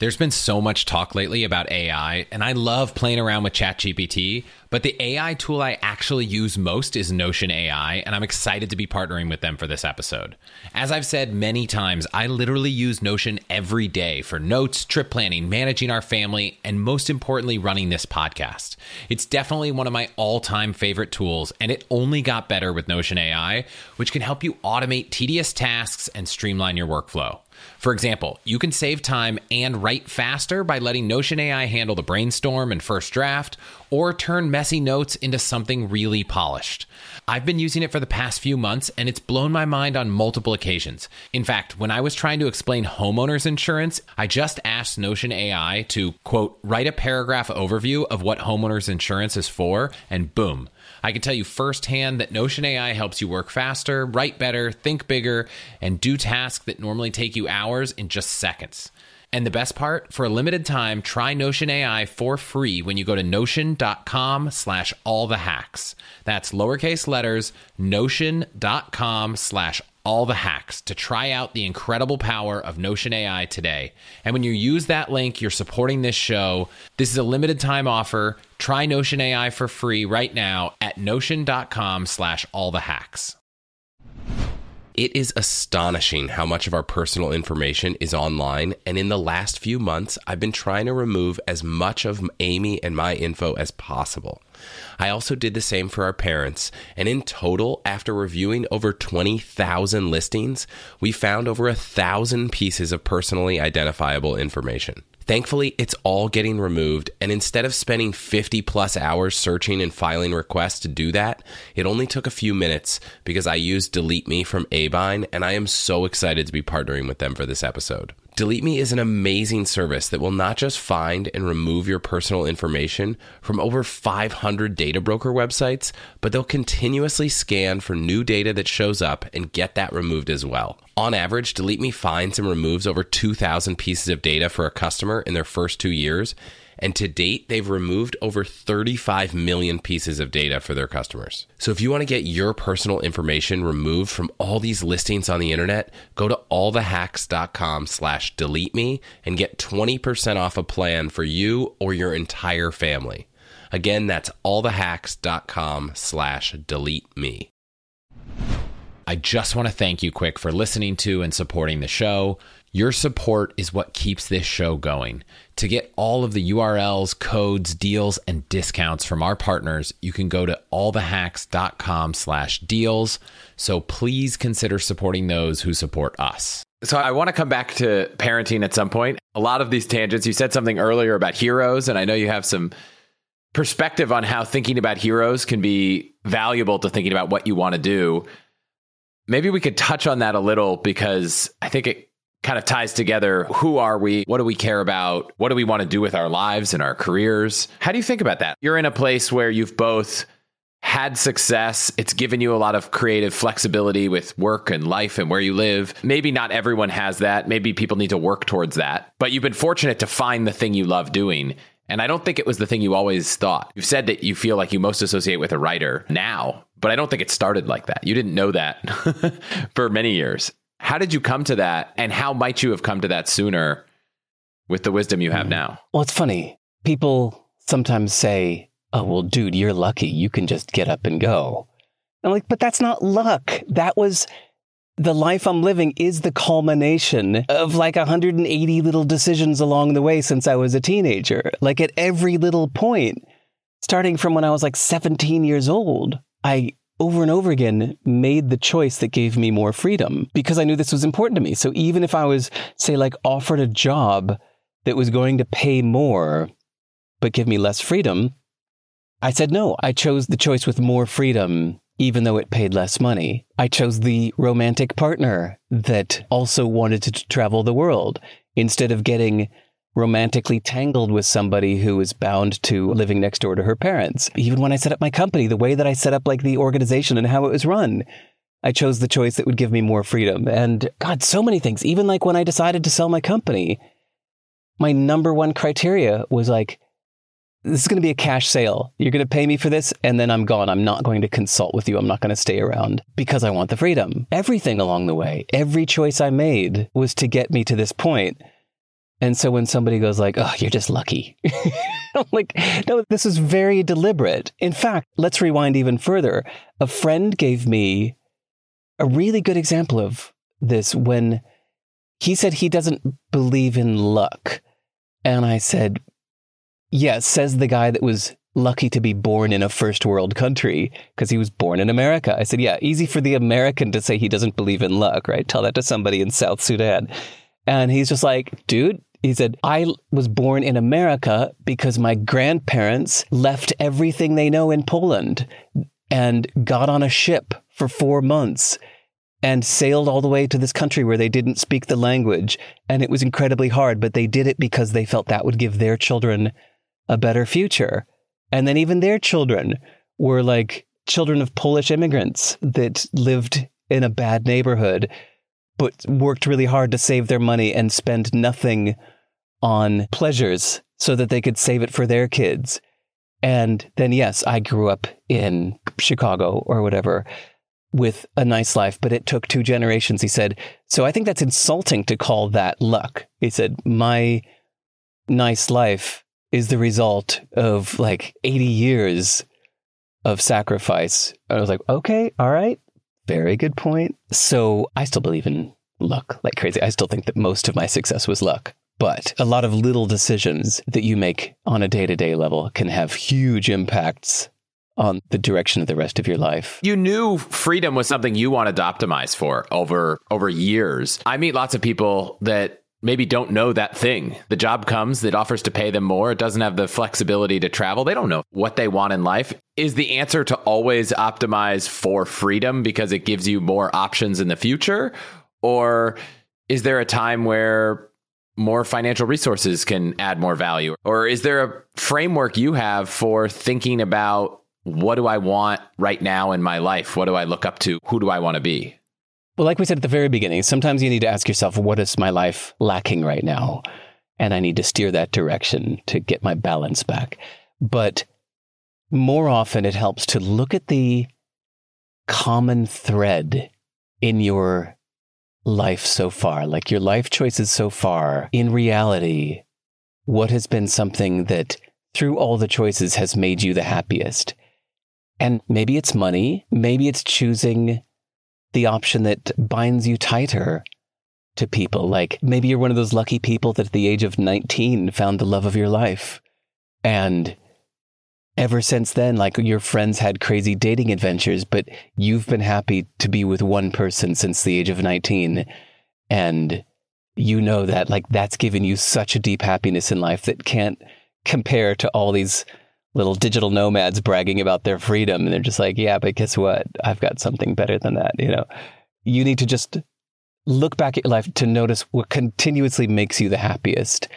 There's been so much talk lately about AI, and I love playing around with ChatGPT, but the AI tool I actually use most is Notion AI, and I'm excited to be partnering with them for this episode. As I've said many times, I literally use Notion every day for notes, trip planning, managing our family, and most importantly, running this podcast. It's definitely one of my all time favorite tools, and it only got better with Notion AI, which can help you automate tedious tasks and streamline your workflow. For example, you can save time and write faster by letting Notion AI handle the brainstorm and first draft, or turn messy notes into something really polished. I've been using it for the past few months and it's blown my mind on multiple occasions. In fact, when I was trying to explain homeowners insurance, I just asked Notion AI to, quote, write a paragraph overview of what homeowners insurance is for, and boom. I can tell you firsthand that Notion AI helps you work faster, write better, think bigger, and do tasks that normally take you hours in just seconds. And the best part, for a limited time, try Notion AI for free when you go to notion.com slash all the hacks. That's lowercase letters, notion.com slash all the hacks to try out the incredible power of Notion AI today. And when you use that link, you're supporting this show. This is a limited time offer. Try Notion AI for free right now at notion.com slash all the hacks. It is astonishing how much of our personal information is online, and in the last few months, I've been trying to remove as much of Amy and my info as possible. I also did the same for our parents, and in total, after reviewing over 20,000 listings, we found over a thousand pieces of personally identifiable information. Thankfully, it's all getting removed, and instead of spending 50 plus hours searching and filing requests to do that, it only took a few minutes because I used Delete Me from Abine, and I am so excited to be partnering with them for this episode. Delete Me is an amazing service that will not just find and remove your personal information from over 500 data broker websites, but they'll continuously scan for new data that shows up and get that removed as well. On average, Delete Me finds and removes over 2,000 pieces of data for a customer in their first two years and to date, they've removed over 35 million pieces of data for their customers. So if you want to get your personal information removed from all these listings on the internet, go to allthehacks.com slash delete me and get 20% off a plan for you or your entire family. Again, that's allthehacks.com slash delete me. I just want to thank you quick for listening to and supporting the show. Your support is what keeps this show going. To get all of the URLs, codes, deals, and discounts from our partners, you can go to allthehacks.com slash deals. So please consider supporting those who support us. So I want to come back to parenting at some point. A lot of these tangents, you said something earlier about heroes, and I know you have some perspective on how thinking about heroes can be valuable to thinking about what you want to do. Maybe we could touch on that a little because I think it kind of ties together who are we? What do we care about? What do we want to do with our lives and our careers? How do you think about that? You're in a place where you've both had success. It's given you a lot of creative flexibility with work and life and where you live. Maybe not everyone has that. Maybe people need to work towards that. But you've been fortunate to find the thing you love doing. And I don't think it was the thing you always thought. You've said that you feel like you most associate with a writer now, but I don't think it started like that. You didn't know that for many years. How did you come to that? And how might you have come to that sooner with the wisdom you have hmm. now? Well, it's funny. People sometimes say, oh, well, dude, you're lucky. You can just get up and go. I'm like, but that's not luck. That was the life I'm living is the culmination of like 180 little decisions along the way since I was a teenager. Like at every little point, starting from when I was like 17 years old, I over and over again made the choice that gave me more freedom because I knew this was important to me. So even if I was, say, like offered a job that was going to pay more but give me less freedom, I said no. I chose the choice with more freedom, even though it paid less money. I chose the romantic partner that also wanted to travel the world, instead of getting romantically tangled with somebody who is bound to living next door to her parents. Even when I set up my company, the way that I set up like the organization and how it was run, I chose the choice that would give me more freedom. And God, so many things. Even like when I decided to sell my company, my number one criteria was like, this is going to be a cash sale. You're going to pay me for this, and then I'm gone. I'm not going to consult with you. I'm not going to stay around because I want the freedom. Everything along the way, every choice I made was to get me to this point. And so when somebody goes like, "Oh, you're just lucky," I'm like, "No, this is very deliberate." In fact, let's rewind even further. A friend gave me a really good example of this when he said he doesn't believe in luck. And I said, Yes, says the guy that was lucky to be born in a first world country because he was born in America. I said, Yeah, easy for the American to say he doesn't believe in luck, right? Tell that to somebody in South Sudan. And he's just like, Dude, he said, I was born in America because my grandparents left everything they know in Poland and got on a ship for four months and sailed all the way to this country where they didn't speak the language. And it was incredibly hard, but they did it because they felt that would give their children a better future. And then even their children were like children of Polish immigrants that lived in a bad neighborhood, but worked really hard to save their money and spend nothing on pleasures so that they could save it for their kids. And then, yes, I grew up in Chicago or whatever with a nice life, but it took two generations, he said. So I think that's insulting to call that luck. He said, My nice life is the result of like 80 years of sacrifice. I was like, okay, all right, very good point. So I still believe in luck like crazy. I still think that most of my success was luck. But a lot of little decisions that you make on a day to day level can have huge impacts on the direction of the rest of your life. You knew freedom was something you wanted to optimize for over over years. I meet lots of people that maybe don't know that thing. The job comes that offers to pay them more, it doesn't have the flexibility to travel. They don't know what they want in life. Is the answer to always optimize for freedom because it gives you more options in the future or is there a time where more financial resources can add more value? Or is there a framework you have for thinking about what do I want right now in my life? What do I look up to? Who do I want to be? Well, like we said at the very beginning, sometimes you need to ask yourself, what is my life lacking right now? And I need to steer that direction to get my balance back. But more often, it helps to look at the common thread in your life so far, like your life choices so far. In reality, what has been something that through all the choices has made you the happiest? And maybe it's money. Maybe it's choosing the option that binds you tighter to people. Like maybe you're one of those lucky people that at the age of 19 found the love of your life. And ever since then, like your friends had crazy dating adventures, but you've been happy to be with one person since the age of 19. And you know that like that's given you such a deep happiness in life that can't compare to all these little digital nomads bragging about their freedom. And they're just like, yeah, but guess what? I've got something better than that. You know, you need to just look back at your life to notice what continuously makes you the happiest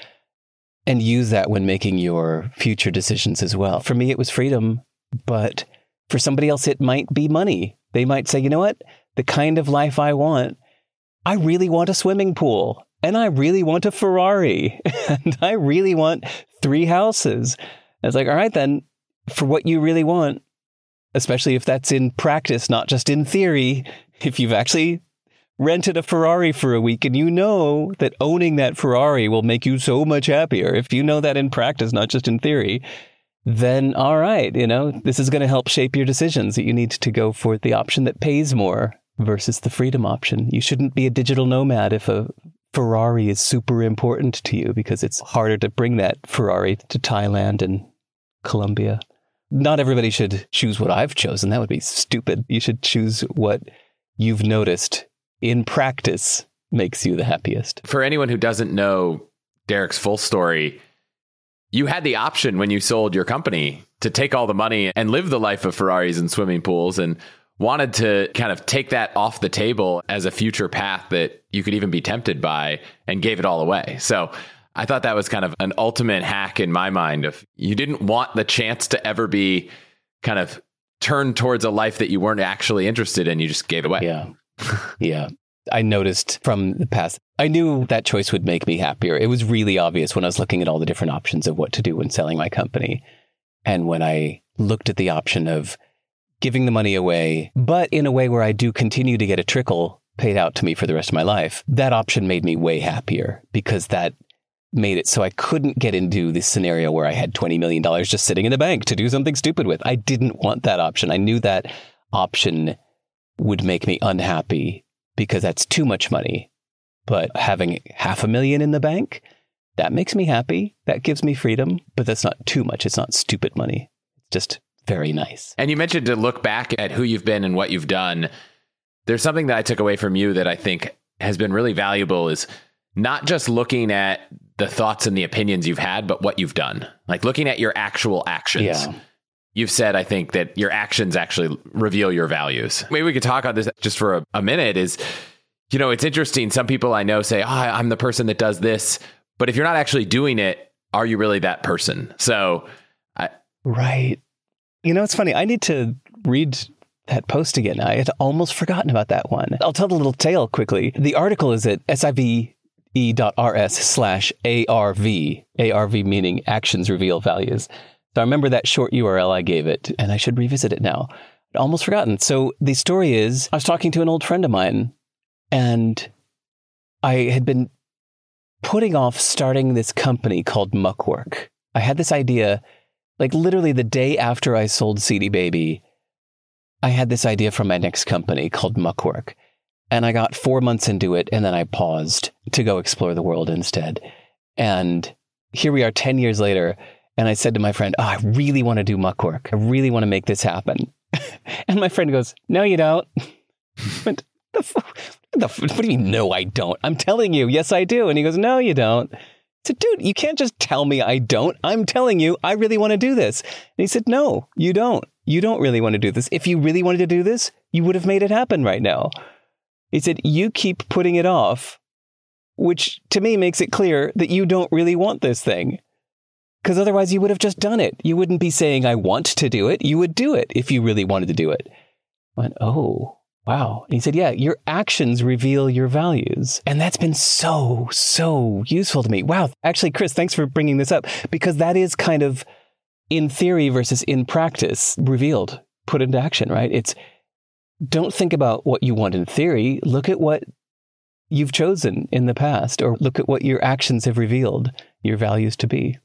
and use that when making your future decisions as well. For me, it was freedom, but for somebody else, it might be money. They might say, you know what? The kind of life I want, I really want a swimming pool and I really want a Ferrari and I really want three houses. It's like, all right, then, for what you really want, especially if that's in practice, not just in theory, if you've actually rented a Ferrari for a week and you know that owning that Ferrari will make you so much happier, if you know that in practice, not just in theory, then all right, you know, this is going to help shape your decisions that you need to go for the option that pays more versus the freedom option. You shouldn't be a digital nomad if a Ferrari is super important to you because it's harder to bring that Ferrari to Thailand and Colombia. Not everybody should choose what I've chosen. That would be stupid. You should choose what you've noticed in practice makes you the happiest. For anyone who doesn't know Derek's full story, you had the option when you sold your company to take all the money and live the life of Ferraris and swimming pools. And wanted to kind of take that off the table as a future path that you could even be tempted by and gave it all away. So I thought that was kind of an ultimate hack in my mind of you didn't want the chance to ever be kind of turned towards a life that you weren't actually interested in, you just gave it away. Yeah. yeah. I noticed from the past, I knew that choice would make me happier. It was really obvious when I was looking at all the different options of what to do when selling my company. And when I looked at the option of giving the money away, but in a way where I do continue to get a trickle paid out to me for the rest of my life, that option made me way happier because that made it so I couldn't get into this scenario where I had $20 million just sitting in the bank to do something stupid with. I didn't want that option. I knew that option would make me unhappy because that's too much money. But having half a million in the bank, that makes me happy. That gives me freedom, but that's not too much. It's not stupid money. It's just very nice. And you mentioned to look back at who you've been and what you've done. There's something that I took away from you that I think has been really valuable is not just looking at the thoughts and the opinions you've had, but what you've done. Like looking at your actual actions. Yeah. You've said, I think, that your actions actually reveal your values. Maybe we could talk on this just for a, a minute. Is, you know, it's interesting. Some people I know say, oh, I'm the person that does this. But if you're not actually doing it, are you really that person? So, I, right. You know, it's funny. I need to read that post again. I had almost forgotten about that one. I'll tell the little tale quickly. The article is at sive.rs slash ARV, ARV meaning actions reveal values. So I remember that short URL I gave it, and I should revisit it now. Almost forgotten. So the story is I was talking to an old friend of mine, and I had been putting off starting this company called Muckwork. I had this idea, like literally the day after I sold CD Baby, I had this idea for my next company called Muckwork. And I got four months into it, and then I paused to go explore the world instead. And here we are 10 years later. And I said to my friend, Oh, I really want to do Muckwork. I really want to make this happen. and my friend goes, No, you don't. but the, the, what do you mean, no, I don't? I'm telling you, yes, I do. And he goes, No, you don't. I said, Dude, you can't just tell me I don't. I'm telling you, I really want to do this. And he said, No, you don't. You don't really want to do this. If you really wanted to do this, you would have made it happen right now. He said, You keep putting it off, which to me makes it clear that you don't really want this thing. Because otherwise, you would have just done it. You wouldn't be saying, I want to do it. You would do it if you really wanted to do it. I went, Oh, wow. And he said, Yeah, your actions reveal your values. And that's been so, so useful to me. Wow. Actually, Chris, thanks for bringing this up because that is kind of in theory versus in practice revealed, put into action, right? It's don't think about what you want in theory. Look at what you've chosen in the past, or look at what your actions have revealed your values to be.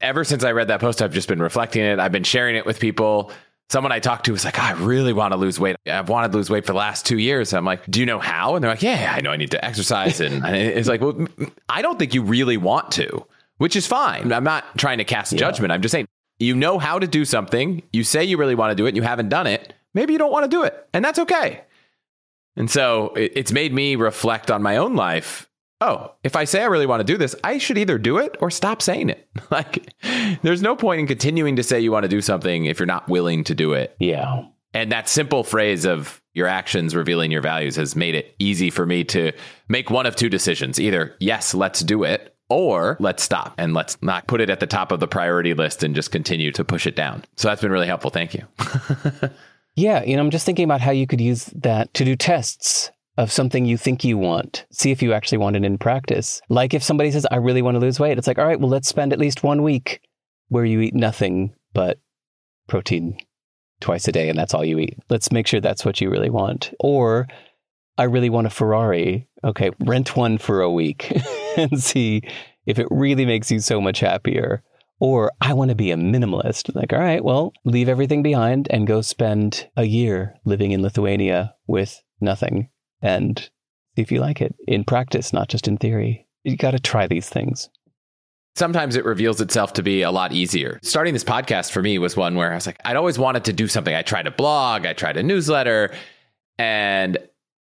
Ever since I read that post, I've just been reflecting it. I've been sharing it with people. Someone I talked to was like, oh, I really want to lose weight. I've wanted to lose weight for the last two years. I'm like, do you know how? And they're like, yeah, I know I need to exercise. And it's like, well, I don't think you really want to, which is fine. I'm not trying to cast judgment. Yeah. I'm just saying, you know how to do something. You say you really want to do it and you haven't done it maybe you don't want to do it, and that's okay. And so it's made me reflect on my own life. Oh, if I say I really want to do this, I should either do it or stop saying it. Like, there's no point in continuing to say you want to do something if you're not willing to do it. Yeah. And that simple phrase of your actions revealing your values has made it easy for me to make one of two decisions either, yes, let's do it, or let's stop and let's not put it at the top of the priority list and just continue to push it down. So that's been really helpful. Thank you. Yeah, you know, I'm just thinking about how you could use that to do tests of something you think you want. See if you actually want it in practice. Like if somebody says, I really want to lose weight, it's like, all right, well, let's spend at least one week where you eat nothing but protein twice a day and that's all you eat. Let's make sure that's what you really want. Or I really want a Ferrari. Okay, rent one for a week and see if it really makes you so much happier. Or I want to be a minimalist. Like, all right, well, leave everything behind and go spend a year living in Lithuania with nothing and see if you like it in practice, not just in theory. You got to try these things. Sometimes it reveals itself to be a lot easier. Starting this podcast for me was one where I was like, I'd always wanted to do something. I tried a blog, I tried a newsletter, and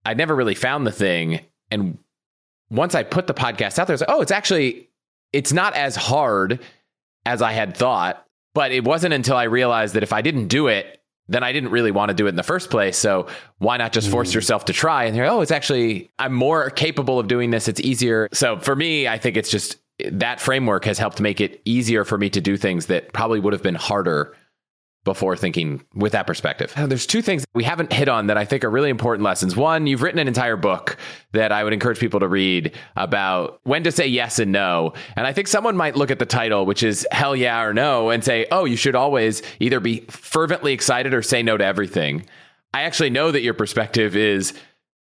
I never really found the thing. And once I put the podcast out there, I was like, oh, it's actually, it's not as hard as I had thought. But it wasn't until I realized that if I didn't do it, then I didn't really want to do it in the first place. So why not just force mm. yourself to try? And you're, oh, it's actually, I'm more capable of doing this. It's easier. So for me, I think it's just that framework has helped make it easier for me to do things that probably would have been harder before thinking with that perspective. Uh, there's two things we haven't hit on that I think are really important lessons. One, you've written an entire book that I would encourage people to read about when to say yes and no. And I think someone might look at the title, which is hell yeah or no, and say, oh, you should always either be fervently excited or say no to everything. I actually know that your perspective is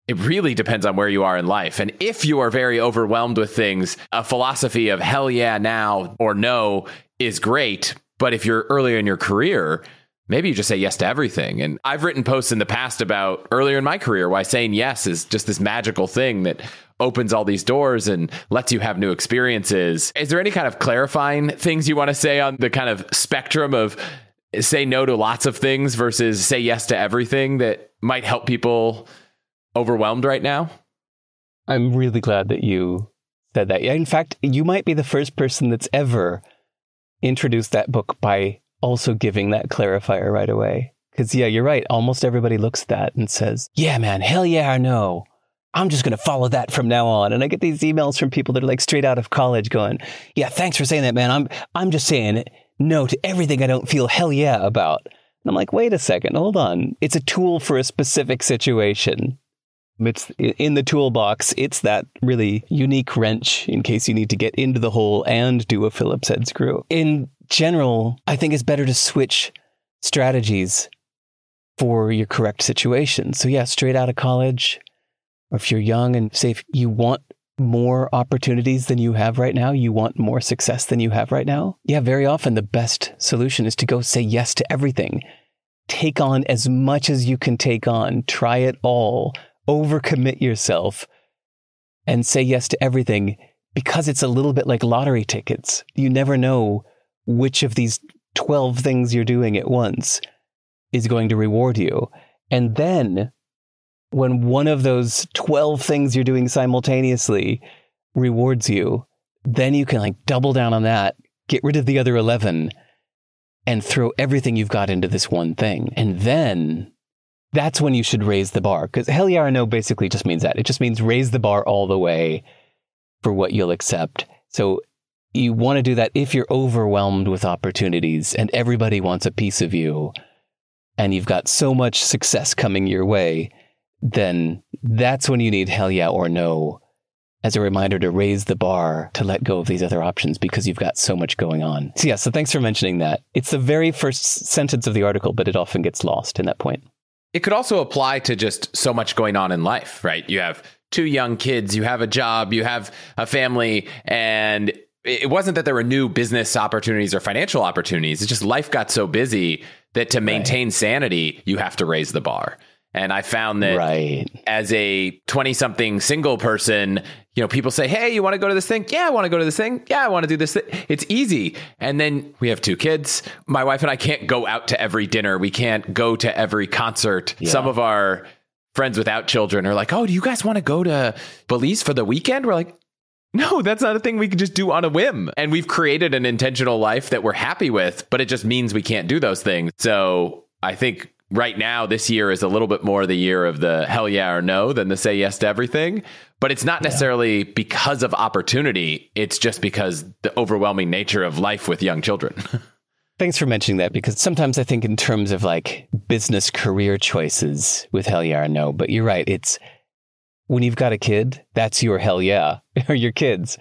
it really depends on where you are in life. And if you are very overwhelmed with things, a philosophy of hell yeah now or no is great but if you're earlier in your career, maybe you just say yes to everything. And I've written posts in the past about earlier in my career why saying yes is just this magical thing that opens all these doors and lets you have new experiences. Is there any kind of clarifying things you want to say on the kind of spectrum of say no to lots of things versus say yes to everything that might help people overwhelmed right now? I'm really glad that you said that. In fact, you might be the first person that's ever introduce that book by also giving that clarifier right away. Because, yeah, you're right. Almost everybody looks at that and says, yeah, man, hell yeah, or no. I'm just going to follow that from now on. And I get these emails from people that are like straight out of college going, yeah, thanks for saying that, man. I'm, I'm just saying no to everything I don't feel hell yeah about. And I'm like, wait a second, hold on. It's a tool for a specific situation. It's in the toolbox. It's that really unique wrench in case you need to get into the hole and do a Phillips head screw. In general, I think it's better to switch strategies for your correct situation. So, yeah, straight out of college, or if you're young and say if you want more opportunities than you have right now, you want more success than you have right now. Yeah, very often the best solution is to go say yes to everything. Take on as much as you can take on, try it all overcommit yourself and say yes to everything because it's a little bit like lottery tickets. You never know which of these 12 things you're doing at once is going to reward you. And then when one of those 12 things you're doing simultaneously rewards you, then you can like double down on that, get rid of the other 11 and throw everything you've got into this one thing. And then that's when you should raise the bar. Because hell yeah or no basically just means that. It just means raise the bar all the way for what you'll accept. So you want to do that if you're overwhelmed with opportunities and everybody wants a piece of you and you've got so much success coming your way, then that's when you need hell yeah or no as a reminder to raise the bar to let go of these other options because you've got so much going on. So, yeah, so thanks for mentioning that. It's the very first sentence of the article, but it often gets lost in that point. It could also apply to just so much going on in life, right? You have two young kids, you have a job, you have a family, and it wasn't that there were new business opportunities or financial opportunities. It's just life got so busy that to maintain right. sanity, you have to raise the bar. And I found that right. as a 20 something single person, you know, people say, Hey, you want to go to this thing? Yeah, I want to go to this thing. Yeah, I want to do this. Thing. It's easy. And then we have two kids. My wife and I can't go out to every dinner. We can't go to every concert. Yeah. Some of our friends without children are like, Oh, do you guys want to go to Belize for the weekend? We're like, no, that's not a thing we can just do on a whim. And we've created an intentional life that we're happy with, but it just means we can't do those things. So I think right now, this year is a little bit more the year of the hell yeah or no than the say yes to everything. But it's not necessarily yeah. because of opportunity. It's just because the overwhelming nature of life with young children. Thanks for mentioning that because sometimes I think in terms of like business career choices with hell yeah or no, but you're right. It's when you've got a kid, that's your hell yeah, or your kids.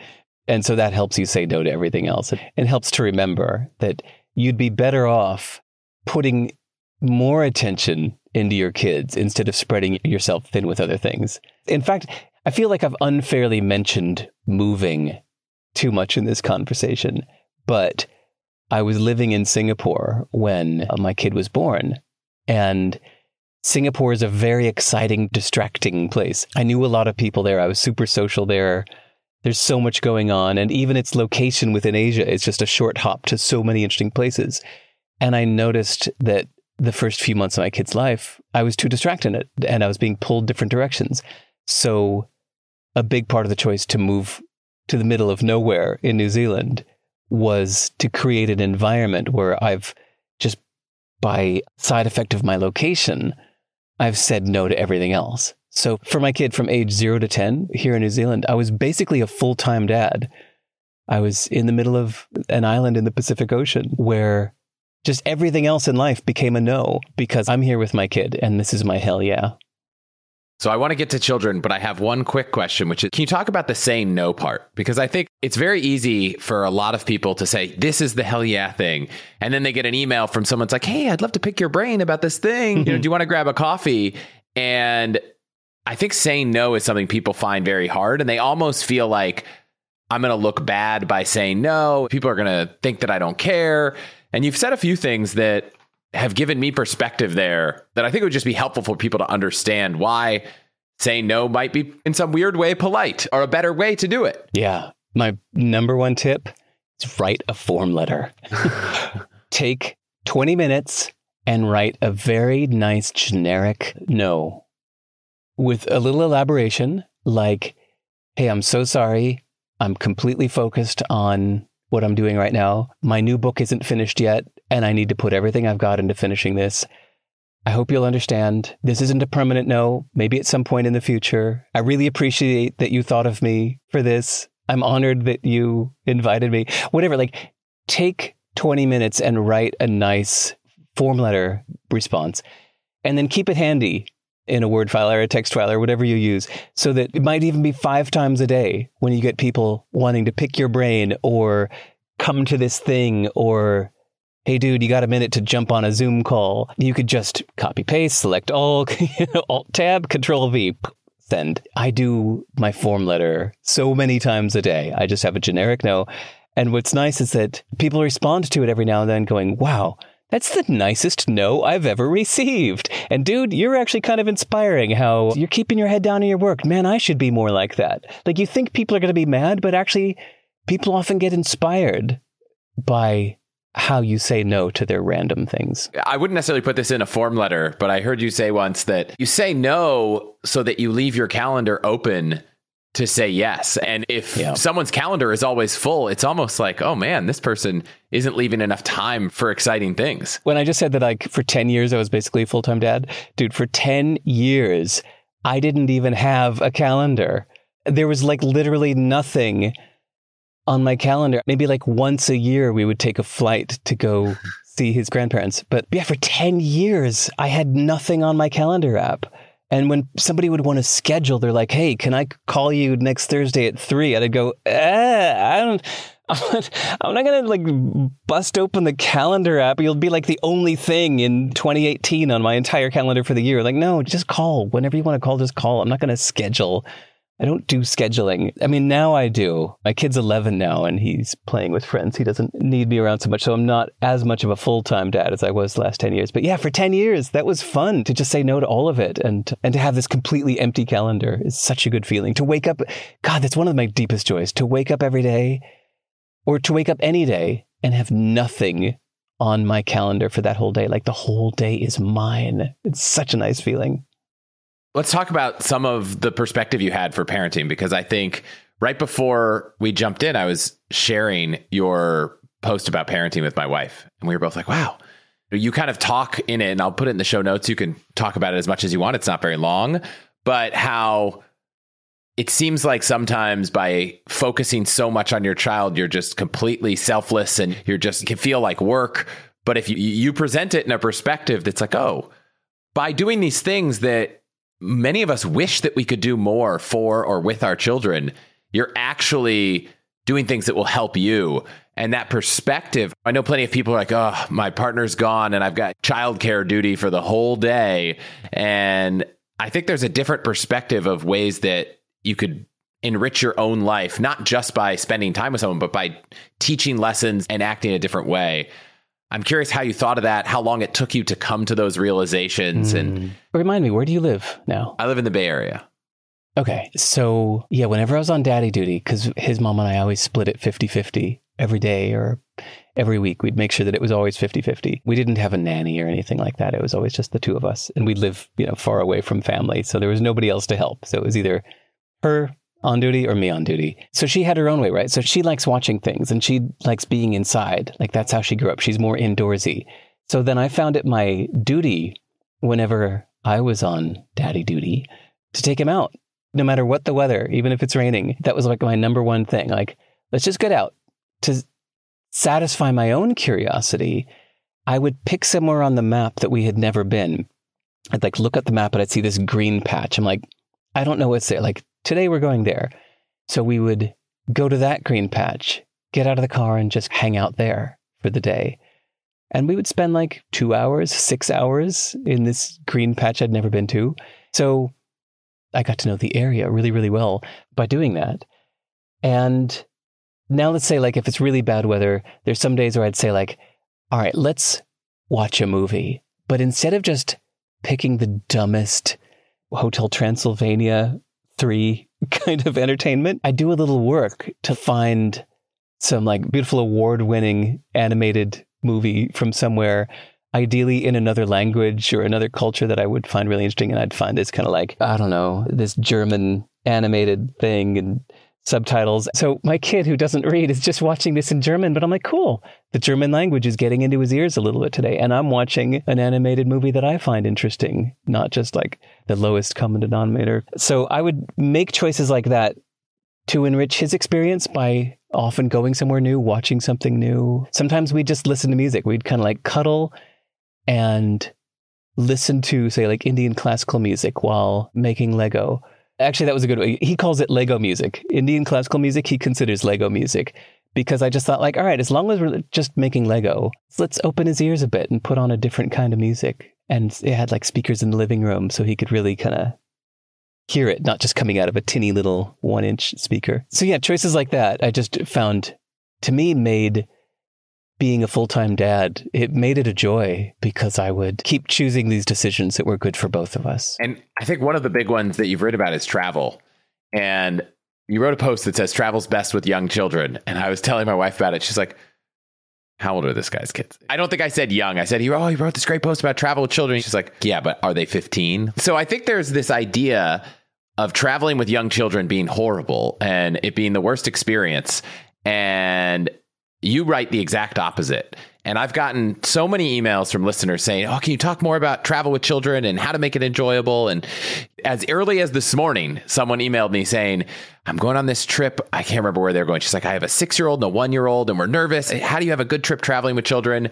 And so that helps you say no to everything else. It helps to remember that you'd be better off putting more attention into your kids instead of spreading yourself thin with other things. In fact, I feel like I've unfairly mentioned moving too much in this conversation, but I was living in Singapore when uh, my kid was born. And Singapore is a very exciting, distracting place. I knew a lot of people there. I was super social there. There's so much going on. And even its location within Asia is just a short hop to so many interesting places. And I noticed that the first few months of my kid's life, I was too distracted and I was being pulled different directions. So, a big part of the choice to move to the middle of nowhere in New Zealand was to create an environment where I've just by side effect of my location, I've said no to everything else. So for my kid from age zero to 10 here in New Zealand, I was basically a full time dad. I was in the middle of an island in the Pacific Ocean where just everything else in life became a no because I'm here with my kid and this is my hell yeah. So I want to get to children, but I have one quick question, which is can you talk about the saying no part? Because I think it's very easy for a lot of people to say, this is the hell yeah thing. And then they get an email from someone's like, hey, I'd love to pick your brain about this thing. you know, mm-hmm. do you want to grab a coffee? And I think saying no is something people find very hard. And they almost feel like I'm going to look bad by saying no. People are going to think that I don't care. And you've said a few things that have given me perspective there that I think would just be helpful for people to understand why saying no might be in some weird way polite or a better way to do it. Yeah. My number one tip is write a form letter. Take 20 minutes and write a very nice generic no with a little elaboration like, hey, I'm so sorry. I'm completely focused on what I'm doing right now. My new book isn't finished yet, and I need to put everything I've got into finishing this. I hope you'll understand. This isn't a permanent no, maybe at some point in the future. I really appreciate that you thought of me for this. I'm honored that you invited me. Whatever, like take 20 minutes and write a nice form letter response and then keep it handy in a word file or a text file or whatever you use so that it might even be five times a day when you get people wanting to pick your brain or come to this thing or hey dude you got a minute to jump on a zoom call. You could just copy paste select all alt tab control v send. I do my form letter so many times a day. I just have a generic no. And what's nice is that people respond to it every now and then going wow that's the nicest no I've ever received. And dude, you're actually kind of inspiring how you're keeping your head down in your work. Man, I should be more like that. Like you think people are going to be mad, but actually people often get inspired by how you say no to their random things. I wouldn't necessarily put this in a form letter, but I heard you say once that you say no so that you leave your calendar open to say yes. And if yeah. someone's calendar is always full, it's almost like, oh man, this person isn't leaving enough time for exciting things. When I just said that, like, for 10 years, I was basically a full time dad, dude, for 10 years, I didn't even have a calendar. There was like literally nothing on my calendar. Maybe like once a year, we would take a flight to go see his grandparents. But yeah, for 10 years, I had nothing on my calendar app. And when somebody would want to schedule, they're like, "Hey, can I call you next Thursday at 3? And I'd go, eh, "I don't." I'm not gonna like bust open the calendar app. You'll be like the only thing in 2018 on my entire calendar for the year. Like, no, just call whenever you want to call. Just call. I'm not gonna schedule I don't do scheduling. I mean, now I do. My kid's 11 now and he's playing with friends. He doesn't need me around so much. So I'm not as much of a full time dad as I was the last 10 years. But yeah, for 10 years, that was fun to just say no to all of it and, and to have this completely empty calendar is such a good feeling. To wake up, God, that's one of my deepest joys. To wake up every day or to wake up any day and have nothing on my calendar for that whole day. Like the whole day is mine. It's such a nice feeling. Let's talk about some of the perspective you had for parenting because I think right before we jumped in, I was sharing your post about parenting with my wife. And we were both like, wow, you kind of talk in it, and I'll put it in the show notes. You can talk about it as much as you want. It's not very long, but how it seems like sometimes by focusing so much on your child, you're just completely selfless and you're just can feel like work. But if you, you present it in a perspective that's like, oh, by doing these things that many of us wish that we could do more for or with our children. You're actually doing things that will help you. And that perspective, I know plenty of people are like, oh, my partner's gone and I've got childcare duty for the whole day. And I think there's a different perspective of ways that you could enrich your own life, not just by spending time with someone, but by teaching lessons and acting a different way. I'm curious how you thought of that, how long it took you to come to those realizations. Mm. And remind me, where do you live now? I live in the Bay Area. Okay. So, yeah, whenever I was on daddy duty, because his mom and I always split it 50 50 every day or every week, we'd make sure that it was always 50 50. We didn't have a nanny or anything like that. It was always just the two of us. And we live, you know, far away from family. So there was nobody else to help. So it was either her on duty or me on duty. So she had her own way, right? So she likes watching things and she likes being inside. Like that's how she grew up. She's more indoorsy. So then I found it my duty whenever I was on daddy duty to take him out, no matter what the weather, even if it's raining. That was like my number one thing. Like, let's just get out to satisfy my own curiosity. I would pick somewhere on the map that we had never been. I'd like look at the map and I'd see this green patch. I'm like, I don't know what's there. Like, today we're going there. So we would go to that green patch, get out of the car and just hang out there for the day. And we would spend like two hours, six hours in this green patch I'd never been to. So I got to know the area really, really well by doing that. And now let's say, like, if it's really bad weather, there's some days where I'd say, like, all right, let's watch a movie. But instead of just picking the dumbest Hotel Transylvania 3 kind of entertainment, I do a little work to find some like beautiful award winning animated movie from somewhere ideally in another language or another culture that I would find really interesting. And I'd find this kind of like, I don't know, this German animated thing and subtitles. So my kid who doesn't read is just watching this in German, but I'm like, cool. The German language is getting into his ears a little bit today. And I'm watching an animated movie that I find interesting, not just like the lowest common denominator. So I would make choices like that to enrich his experience by often going somewhere new, watching something new. Sometimes we just listen to music. We'd kind of like cuddle and listen to, say, like Indian classical music while making Lego. Actually, that was a good way. He calls it Lego music. Indian classical music, he considers Lego music because I just thought, like, all right, as long as we're just making Lego, let's open his ears a bit and put on a different kind of music. And it had like speakers in the living room so he could really kind of hear it, not just coming out of a tinny little one inch speaker. So, yeah, choices like that I just found to me made being a full time dad, it made it a joy because I would keep choosing these decisions that were good for both of us. And I think one of the big ones that you've written about is travel. And you wrote a post that says travel's best with young children. And I was telling my wife about it. She's like, how old are this guy's kids? I don't think I said young. I said, he, oh, he wrote this great post about travel with children. She's like, yeah, but are they 15? So I think there's this idea of traveling with young children being horrible and it being the worst experience. And you write the exact opposite. And I've gotten so many emails from listeners saying, Oh, can you talk more about travel with children and how to make it enjoyable? And as early as this morning, someone emailed me saying, I'm going on this trip. I can't remember where they're going. She's like, I have a six year old and a one year old, and we're nervous. How do you have a good trip traveling with children?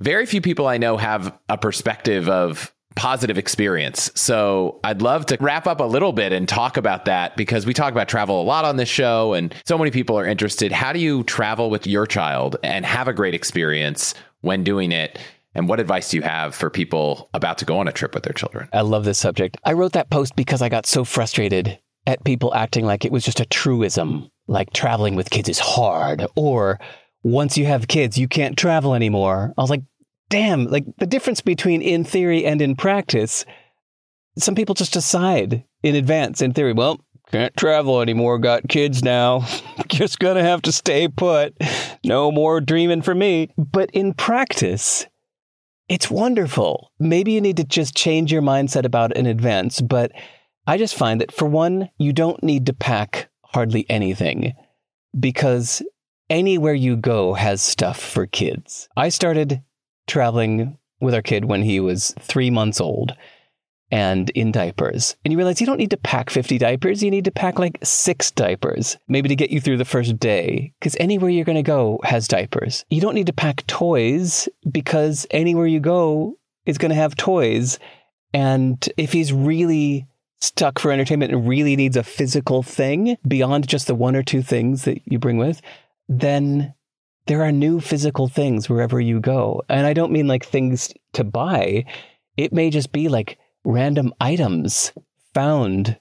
Very few people I know have a perspective of positive experience. So I'd love to wrap up a little bit and talk about that because we talk about travel a lot on this show and so many people are interested. How do you travel with your child and have a great experience when doing it? And what advice do you have for people about to go on a trip with their children? I love this subject. I wrote that post because I got so frustrated at people acting like it was just a truism, like traveling with kids is hard, or once you have kids, you can't travel anymore. I was like, damn, like the difference between in theory and in practice, some people just decide in advance, in theory, well, can't travel anymore, got kids now, just gonna have to stay put. No more dreaming for me. But in practice, it's wonderful. Maybe you need to just change your mindset about it in advance. But I just find that for one, you don't need to pack hardly anything because anywhere you go has stuff for kids. I started traveling with our kid when he was three months old and in diapers. And you realize you don't need to pack 50 diapers. You need to pack like six diapers, maybe to get you through the first day. Because anywhere you're going to go has diapers. You don't need to pack toys because anywhere you go is going to have toys. And if he's really stuck for entertainment and really needs a physical thing beyond just the one or two things that you bring with, then there are new physical things wherever you go. And I don't mean like things to buy. It may just be like random items found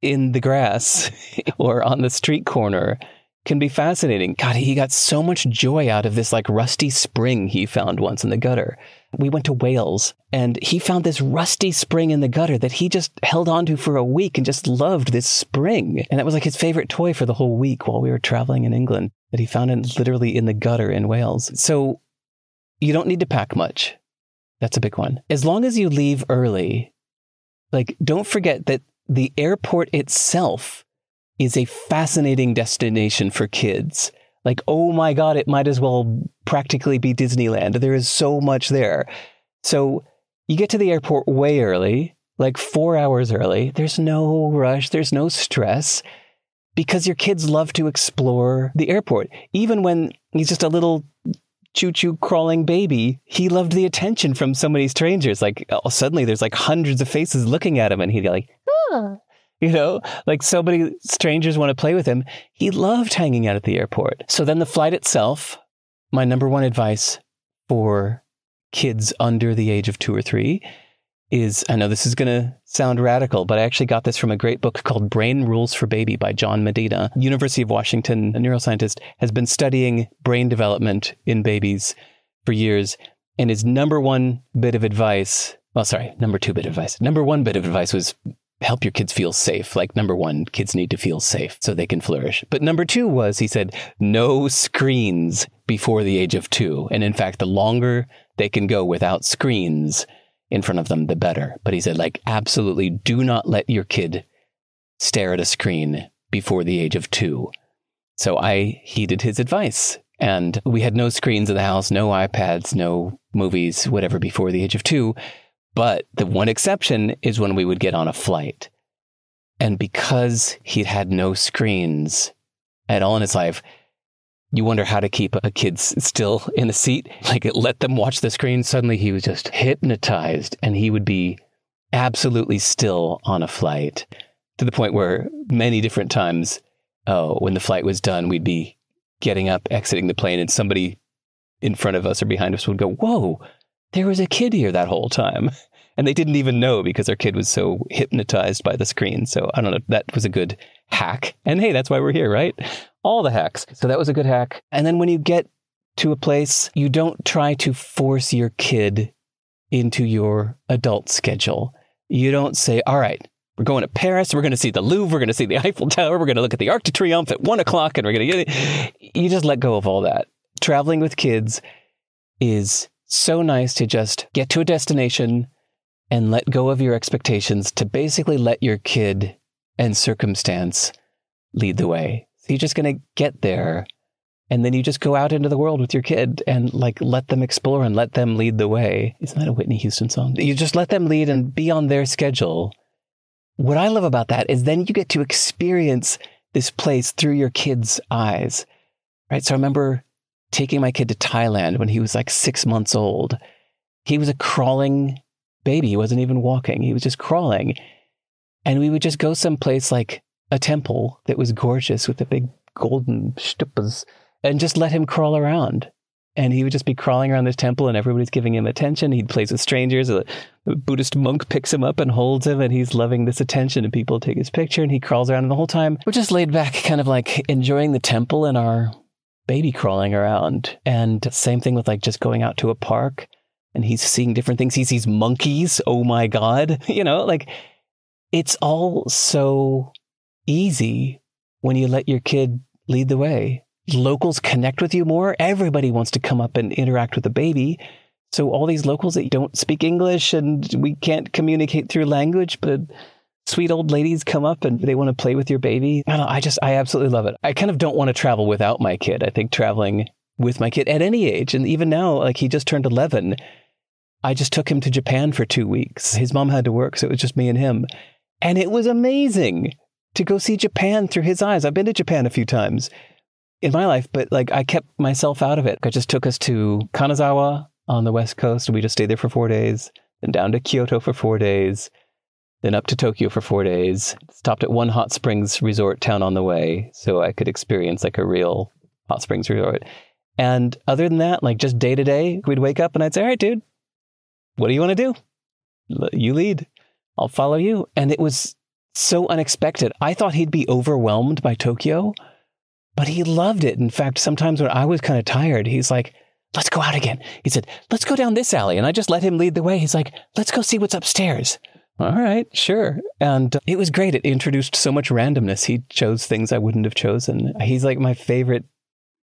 in the grass or on the street corner can be fascinating. God, he got so much joy out of this like rusty spring he found once in the gutter. We went to Wales and he found this rusty spring in the gutter that he just held onto for a week and just loved this spring. And that was like his favorite toy for the whole week while we were traveling in England that he found it literally in the gutter in Wales. So you don't need to pack much. That's a big one. As long as you leave early, like don't forget that the airport itself is a fascinating destination for kids. Like, oh my God, it might as well practically be Disneyland. There is so much there. So you get to the airport way early, like four hours early. There's no rush, there's no stress because your kids love to explore the airport. Even when he's just a little choo choo crawling baby, he loved the attention from so many strangers. Like oh, suddenly there's like hundreds of faces looking at him and he'd be like, oh. You know, like so many strangers want to play with him. He loved hanging out at the airport. So then the flight itself, my number one advice for kids under the age of two or three is I know this is going to sound radical, but I actually got this from a great book called Brain Rules for Baby by John Medina. University of Washington, a neuroscientist, has been studying brain development in babies for years. And his number one bit of advice, well, sorry, number two bit of advice. Number one bit of advice was help your kids feel safe. Like number one, kids need to feel safe so they can flourish. But number two was, he said, no screens before the age of two. And in fact, the longer they can go without screens in front of them, the better. But he said, like, absolutely do not let your kid stare at a screen before the age of two. So I heeded his advice. And we had no screens in the house, no iPads, no movies, whatever, before the age of two. But the one exception is when we would get on a flight. And because he'd had no screens at all in his life, you wonder how to keep a kid still in a seat. Like let them watch the screen. Suddenly he was just hypnotized and he would be absolutely still on a flight to the point where many different times, oh, when the flight was done, we'd be getting up, exiting the plane, and somebody in front of us or behind us would go, Whoa, there was a kid here that whole time. And they didn't even know because their kid was so hypnotized by the screen. So I don't know. That was a good hack. And hey, that's why we're here, right? All the hacks. So that was a good hack. And then when you get to a place, you don't try to force your kid into your adult schedule. You don't say, all right, we're going to Paris. We're going to see the Louvre. We're going to see the Eiffel Tower. We're going to look at the Arc de Triomphe at one o'clock and we're going to get it. You just let go of all that. Traveling with kids is so nice to just get to a destination and let go of your expectations to basically let your kid and circumstance lead the way. You're just going to get there and then you just go out into the world with your kid and like let them explore and let them lead the way. Isn't that a Whitney Houston song? You just let them lead and be on their schedule. What I love about that is then you get to experience this place through your kid's eyes. Right. So I remember taking my kid to Thailand when he was like six months old. He was a crawling baby. He wasn't even walking, he was just crawling. And we would just go someplace like a temple that was gorgeous with the big golden stupas and just let him crawl around. And he would just be crawling around this temple and everybody's giving him attention. He'd play with strangers. A Buddhist monk picks him up and holds him and he's loving this attention and people take his picture and he crawls around and the whole time we're just laid back, kind of like enjoying the temple and our baby crawling around. And same thing with like just going out to a park and he's seeing different things. He sees monkeys. Oh my God. You know, like it's all so easy when you let your kid lead the way. Locals connect with you more. Everybody wants to come up and interact with the baby. So all these locals that don't speak English and we can't communicate through language, but sweet old ladies come up and they want to play with your baby. I, I just, I absolutely love it. I kind of don't want to travel without my kid. I think traveling with my kid at any age, and even now, like he just turned 11. I just took him to Japan for two weeks. His mom had to work, so it was just me and him. And it was amazing to go see Japan through his eyes. I've been to Japan a few times in my life, but like I kept myself out of it. I just took us to Kanazawa on the west coast. We just stayed there for four days, then down to Kyoto for four days, then up to Tokyo for four days, stopped at one hot springs resort town on the way so I could experience like a real hot springs resort. And other than that, like just day to day, we'd wake up and I'd say, all right, dude, what do you want to do? You lead. I'll follow you. And it was so unexpected. I thought he'd be overwhelmed by Tokyo, but he loved it. In fact, sometimes when I was kind of tired, he's like, let's go out again. He said, let's go down this alley. And I just let him lead the way. He's like, let's go see what's upstairs. All right, sure. And uh, it was great. It introduced so much randomness. He chose things I wouldn't have chosen. He's like my favorite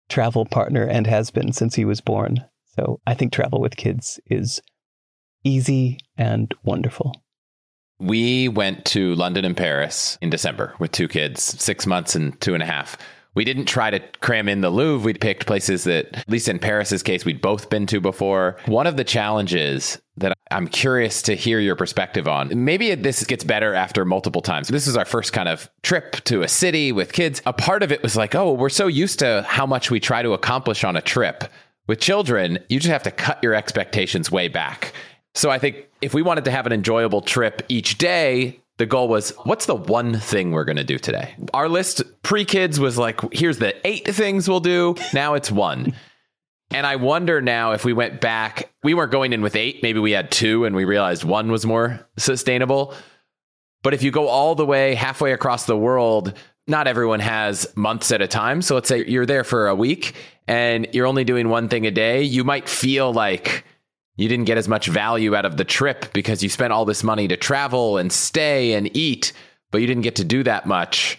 travel partner and has been since he was born. So I think travel with kids is easy and wonderful. We went to London and Paris in December with two kids, six months and two and a half. we didn't try to cram in the Louvre. We picked places that, at least in Paris's case, we'd both been to before. One of the challenges that I'm curious to hear your perspective on. Maybe this gets better after multiple times. This is our first kind of trip to a city with kids. A part of it was like, oh, we're so used to how much we try to accomplish on a trip. With children, you just have to cut your expectations way back. So I think if we wanted to have an enjoyable trip each day, the goal was what's the one thing we're going to do today? Our list pre kids was like, here's the eight things we'll do. Now it's one. And I wonder now if we went back, we weren't going in with eight. Maybe we had two and we realized one was more sustainable. But if you go all the way halfway across the world, not everyone has months at a time. So let's say you're there for a week and you're only doing one thing a day. You might feel like you didn't get as much value out of the trip because you spent all this money to travel and stay and eat, but you didn't get to do that much.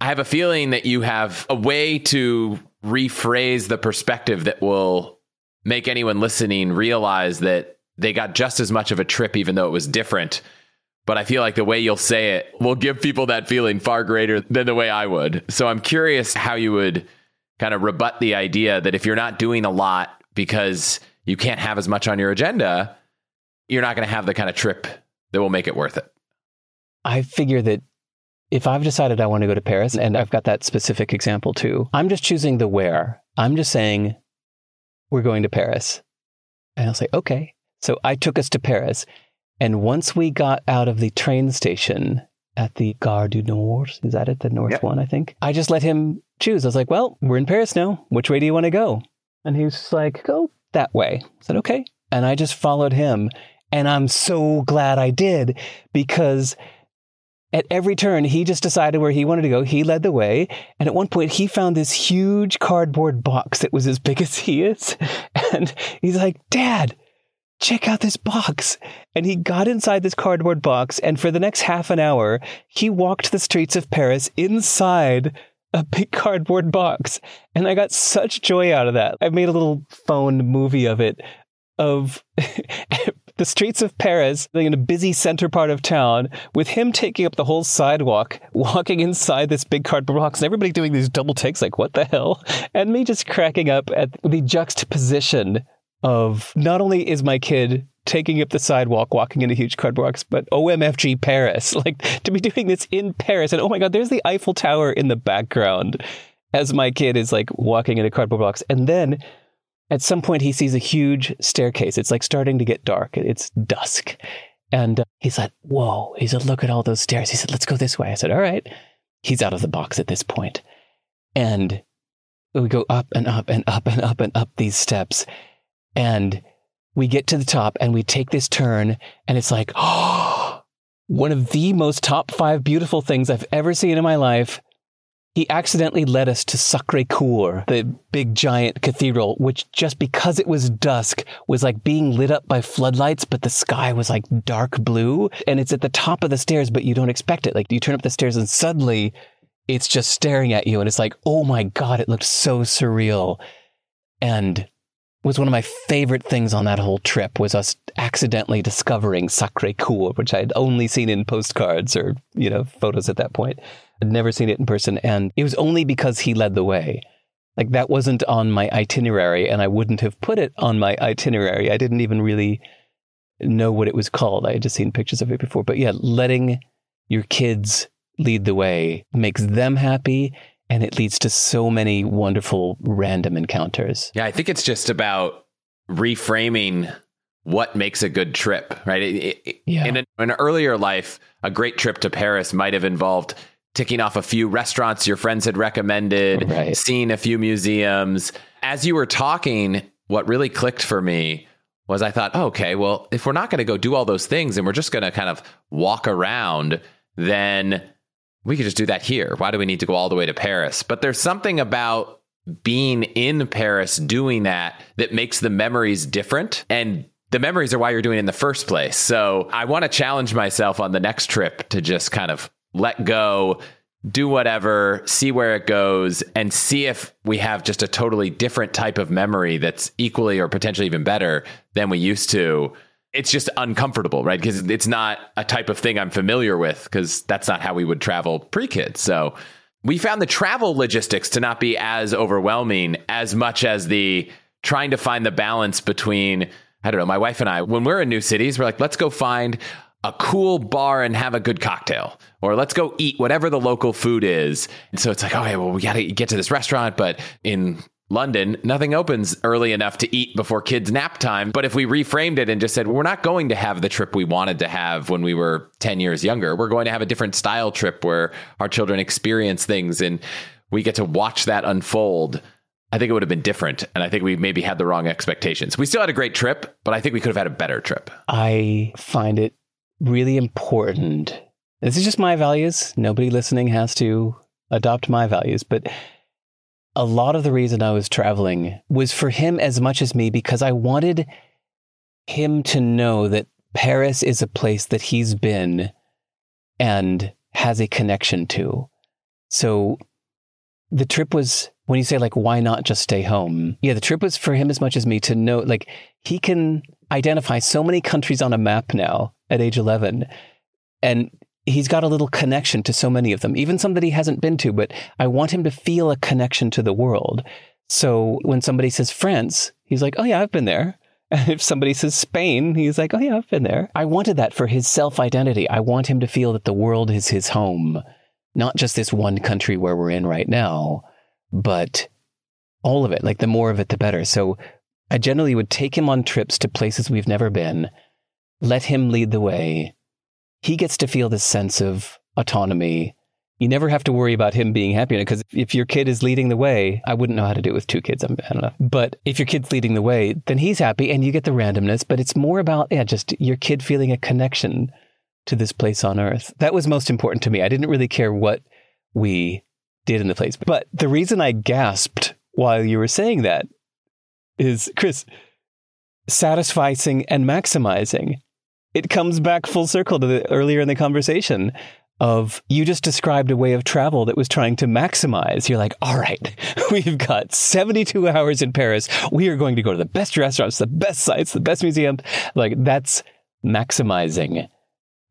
I have a feeling that you have a way to rephrase the perspective that will make anyone listening realize that they got just as much of a trip, even though it was different. But I feel like the way you'll say it will give people that feeling far greater than the way I would. So I'm curious how you would kind of rebut the idea that if you're not doing a lot because you can't have as much on your agenda, you're not going to have the kind of trip that will make it worth it. I figure that if I've decided I want to go to Paris, and I've got that specific example too, I'm just choosing the where. I'm just saying, we're going to Paris. And I'll say, okay. So I took us to Paris. And once we got out of the train station at the Gare du Nord, is that it? The North yep. one, I think. I just let him choose. I was like, well, we're in Paris now. Which way do you want to go? And he was like, go that way. I said, okay. And I just followed him. And I'm so glad I did because at every turn, he just decided where he wanted to go. He led the way. And at one point, he found this huge cardboard box that was as big as he is. And he's like, Dad, check out this box. And he got inside this cardboard box. And for the next half an hour, he walked the streets of Paris inside a big cardboard box. And I got such joy out of that. I made a little phone movie of it of the streets of Paris like in a busy center part of town with him taking up the whole sidewalk, walking inside this big cardboard box and everybody doing these double takes like, what the hell? And me just cracking up at the juxtaposition of not only is my kid taking up the sidewalk, walking in a huge cardboard box, but OMFG Paris. Like to be doing this in Paris. And oh my God, there's the Eiffel Tower in the background as my kid is like walking in a cardboard box. And then at some point, he sees a huge staircase. It's like starting to get dark. It's dusk. And uh, he's like, whoa. He said, look at all those stairs. He said, let's go this way. I said, all right. He's out of the box at this point. And we go up and up and up and up and up these steps. And we get to the top and we take this turn and it's like, oh, one of the most top five beautiful things I've ever seen in my life. He accidentally led us to Sacre Coeur, the big giant cathedral, which just because it was dusk was like being lit up by floodlights, but the sky was like dark blue. And it's at the top of the stairs, but you don't expect it. Like you turn up the stairs and suddenly it's just staring at you. And it's like, oh my God, it looked so surreal. And was one of my favorite things on that whole trip was us accidentally discovering Sacre Coeur, which I had only seen in postcards or, you know, photos at that point. I'd never seen it in person. And it was only because he led the way. Like that wasn't on my itinerary and I wouldn't have put it on my itinerary. I didn't even really know what it was called. I had just seen pictures of it before. But yeah, letting your kids lead the way makes them happy and it leads to so many wonderful random encounters. Yeah, I think it's just about reframing what makes a good trip, right? It, it, yeah. In, in an earlier life, a great trip to Paris might have involved ticking off a few restaurants your friends had recommended, right. seeing a few museums. As you were talking, what really clicked for me was I thought, oh, okay, well, if we're not going to go do all those things and we're just going to kind of walk around, then we could just do that here. Why do we need to go all the way to Paris? But there's something about being in Paris doing that that makes the memories different. And the memories are why you're doing it in the first place. So I want to challenge myself on the next trip to just kind of let go, do whatever, see where it goes, and see if we have just a totally different type of memory that's equally or potentially even better than we used to it's just uncomfortable, right? Because it's not a type of thing I'm familiar with because that's not how we would travel pre kids. So we found the travel logistics to not be as overwhelming as much as the trying to find the balance between I don't know, my wife and I, when we're in new cities, we're like, let's go find a cool bar and have a good cocktail, or let's go eat whatever the local food is. And so it's like, okay, well, we got to get to this restaurant, but in London, nothing opens early enough to eat before kids' nap time. But if we reframed it and just said, we're not going to have the trip we wanted to have when we were 10 years younger, we're going to have a different style trip where our children experience things and we get to watch that unfold. I think it would have been different. And I think we maybe had the wrong expectations. We still had a great trip, but I think we could have had a better trip. I find it really important. This is just my values. Nobody listening has to adopt my values, but a lot of the reason I was traveling was for him as much as me because I wanted him to know that Paris is a place that he's been and has a connection to. So the trip was when you say like why not just stay home? Yeah, the trip was for him as much as me to know like he can identify so many countries on a map now at age 11 and he's got a little connection to so many of them, even some that he hasn't been to, but I want him to feel a connection to the world. So when somebody says France, he's like, oh, yeah, I've been there. And if somebody says Spain, he's like, oh, yeah, I've been there. I wanted that for his self identity. I want him to feel that the world is his home, not just this one country where we're in right now, but all of it. Like the more of it, the better. So I generally would take him on trips to places we've never been, let him lead the way he gets to feel this sense of autonomy. You never have to worry about him being happy because if your kid is leading the way, I wouldn't know how to do it with two kids. I don't know. But if your kid's leading the way, then he's happy and you get the randomness. But it's more about, yeah, just your kid feeling a connection to this place on earth. That was most important to me. I didn't really care what we did in the place. But the reason I gasped while you were saying that is, Chris, satisficing and maximizing it comes back full circle to the earlier in the conversation of you just described a way of travel that was trying to maximize. You're like, all right, we've got 72 hours in Paris. We are going to go to the best restaurants, the best sites, the best museums. Like that's maximizing.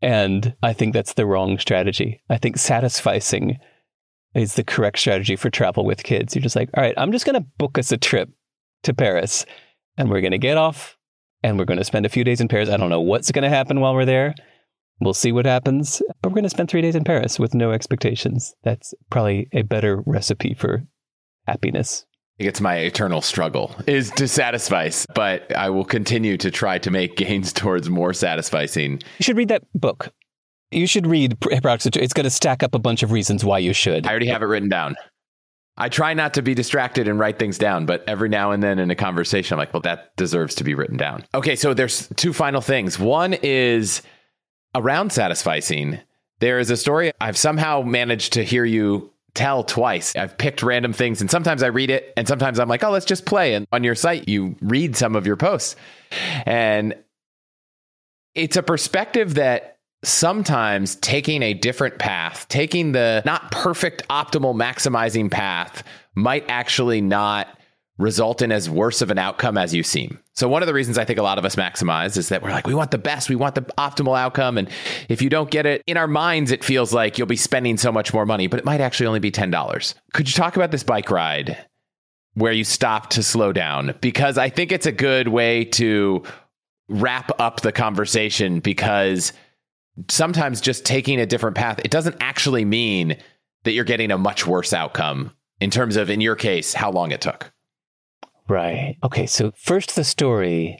And I think that's the wrong strategy. I think satisficing is the correct strategy for travel with kids. You're just like, all right, I'm just going to book us a trip to Paris and we're going to get off and we're going to spend a few days in Paris. I don't know what's going to happen while we're there. We'll see what happens, but we're going to spend three days in Paris with no expectations. That's probably a better recipe for happiness. It's my eternal struggle is to satisfy, but I will continue to try to make gains towards more satisficing. You should read that book. You should read It's going to stack up a bunch of reasons why you should. I already have it written down. I try not to be distracted and write things down, but every now and then in a conversation, I'm like, well, that deserves to be written down. Okay, so there's two final things. One is around satisficing. There is a story I've somehow managed to hear you tell twice. I've picked random things and sometimes I read it and sometimes I'm like, oh, let's just play. And on your site, you read some of your posts. And it's a perspective that sometimes taking a different path, taking the not perfect, optimal, maximizing path might actually not result in as worse of an outcome as you seem. So one of the reasons I think a lot of us maximize is that we're like we want the best, we want the optimal outcome and if you don't get it in our minds it feels like you'll be spending so much more money, but it might actually only be $10. Could you talk about this bike ride where you stopped to slow down because I think it's a good way to wrap up the conversation because sometimes just taking a different path, it doesn't actually mean that you're getting a much worse outcome in terms of, in your case, how long it took. Right. Okay. So, first the story,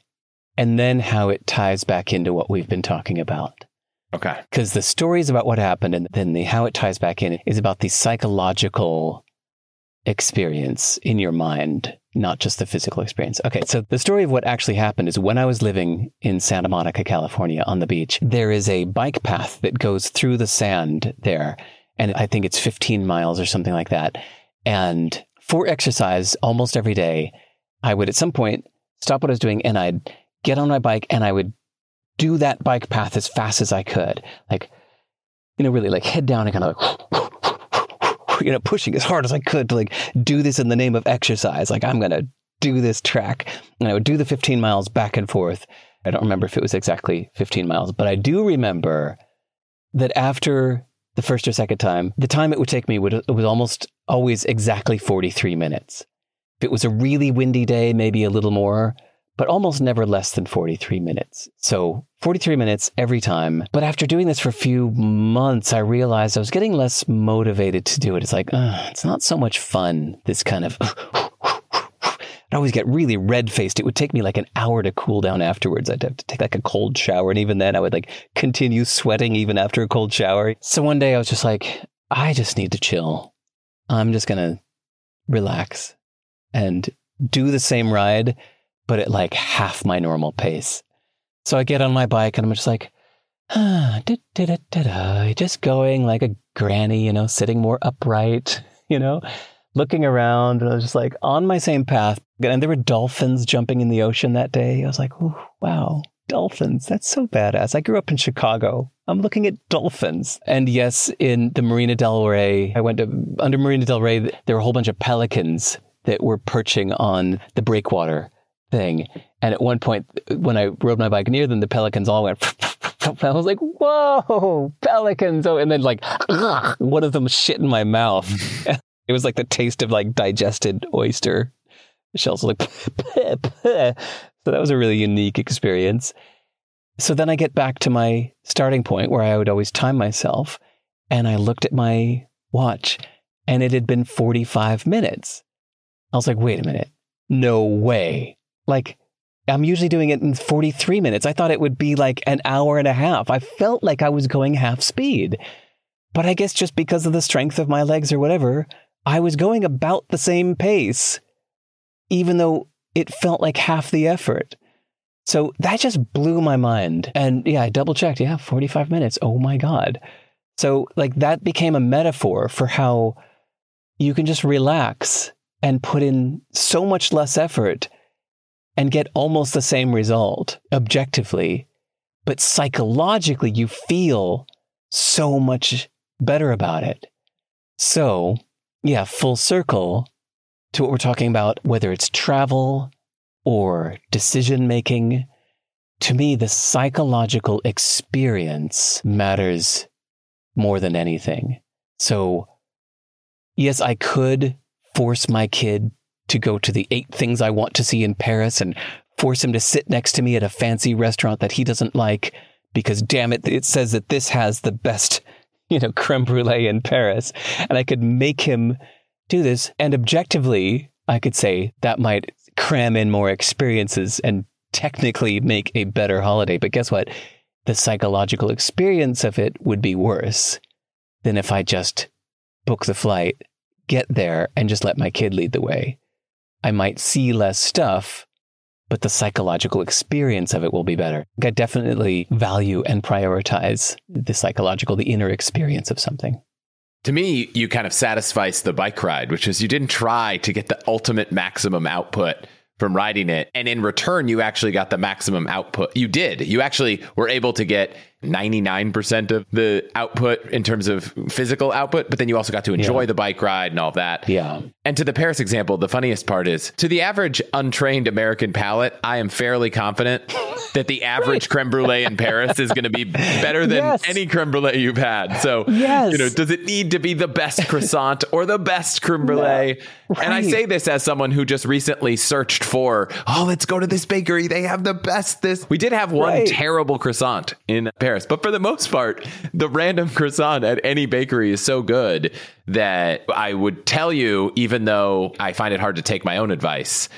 and then how it ties back into what we've been talking about. Okay. Because the story is about what happened, and then the how it ties back in is about the psychological experience in your mind, not just the physical experience. Okay, so the story of what actually happened is when I was living in Santa Monica, California on the beach, there is a bike path that goes through the sand there. And I think it's 15 miles or something like that. And for exercise almost every day, I would at some point stop what I was doing and I'd get on my bike and I would do that bike path as fast as I could. Like, you know, really like head down and kind of like you know, pushing as hard as I could to like do this in the name of exercise. Like I'm going to do this track. And I would do the 15 miles back and forth. I don't remember if it was exactly 15 miles, but I do remember that after the first or second time, the time it would take me would it was almost always exactly 43 minutes. If it was a really windy day, maybe a little more, but almost never less than 43 minutes. So 43 minutes every time. But after doing this for a few months, I realized I was getting less motivated to do it. It's like, it's not so much fun, this kind of. I'd always get really red faced. It would take me like an hour to cool down afterwards. I'd have to take like a cold shower. And even then, I would like continue sweating even after a cold shower. So one day I was just like, I just need to chill. I'm just going to relax and do the same ride but at like half my normal pace. So I get on my bike and I'm just like, ah, just going like a granny, you know, sitting more upright, you know, looking around. And I was just like on my same path. And there were dolphins jumping in the ocean that day. I was like, wow, dolphins. That's so badass. I grew up in Chicago. I'm looking at dolphins. And yes, in the Marina Del Rey, I went to under Marina Del Rey, there were a whole bunch of pelicans that were perching on the breakwater thing. And at one point, when I rode my bike near them, the pelicans all went. I was like, "Whoa, pelicans!" Oh, and then like one of them shit in my mouth. it was like the taste of like digested oyster shells. Like, so that was a really unique experience. So then I get back to my starting point where I would always time myself, and I looked at my watch, and it had been forty-five minutes. I was like, "Wait a minute, no way!" Like, I'm usually doing it in 43 minutes. I thought it would be like an hour and a half. I felt like I was going half speed. But I guess just because of the strength of my legs or whatever, I was going about the same pace, even though it felt like half the effort. So that just blew my mind. And yeah, I double checked. Yeah, 45 minutes. Oh my God. So, like, that became a metaphor for how you can just relax and put in so much less effort and get almost the same result objectively, but psychologically you feel so much better about it. So, yeah, full circle to what we're talking about, whether it's travel or decision making. To me, the psychological experience matters more than anything. So, yes, I could force my kid to go to the eight things I want to see in Paris and force him to sit next to me at a fancy restaurant that he doesn't like because damn it, it says that this has the best, you know, creme brulee in Paris. And I could make him do this. And objectively, I could say that might cram in more experiences and technically make a better holiday. But guess what? The psychological experience of it would be worse than if I just book the flight, get there, and just let my kid lead the way. I might see less stuff, but the psychological experience of it will be better. I definitely value and prioritize the psychological, the inner experience of something. To me, you kind of satisfice the bike ride, which is you didn't try to get the ultimate maximum output from riding it. And in return, you actually got the maximum output. You did. You actually were able to get 99% of the output in terms of physical output, but then you also got to enjoy yeah. the bike ride and all that. Yeah. And to the Paris example, the funniest part is to the average untrained American palate, I am fairly confident that the average right. creme brulee in Paris is going to be better than yes. any creme brulee you've had. So, yes. you know, does it need to be the best croissant or the best creme brulee? Right. And I say this as someone who just recently searched for, oh, let's go to this bakery. They have the best this. We did have one right. terrible croissant in Paris Paris. But for the most part, the random croissant at any bakery is so good that I would tell you, even though I find it hard to take my own advice,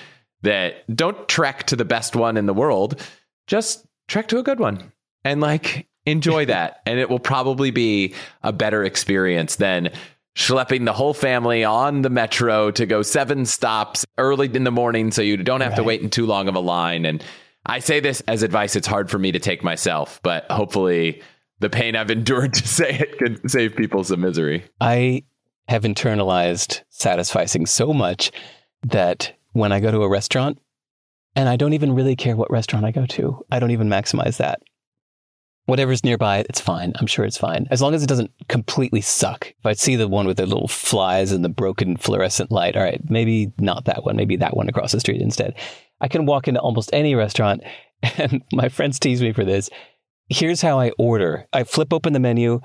that don't trek to the best one in the world. Just trek to a good one and like enjoy that. and it will probably be a better experience than schlepping the whole family on the metro to go seven stops early in the morning so you don't have right. to wait in too long of a line and I say this as advice it's hard for me to take myself, but hopefully the pain I've endured to say it can save people some misery. I have internalized satisficing so much that when I go to a restaurant, and I don't even really care what restaurant I go to, I don't even maximize that. Whatever's nearby, it's fine. I'm sure it's fine. As long as it doesn't completely suck. If I see the one with the little flies and the broken fluorescent light, all right, maybe not that one, maybe that one across the street instead. I can walk into almost any restaurant, and my friends tease me for this. Here's how I order I flip open the menu,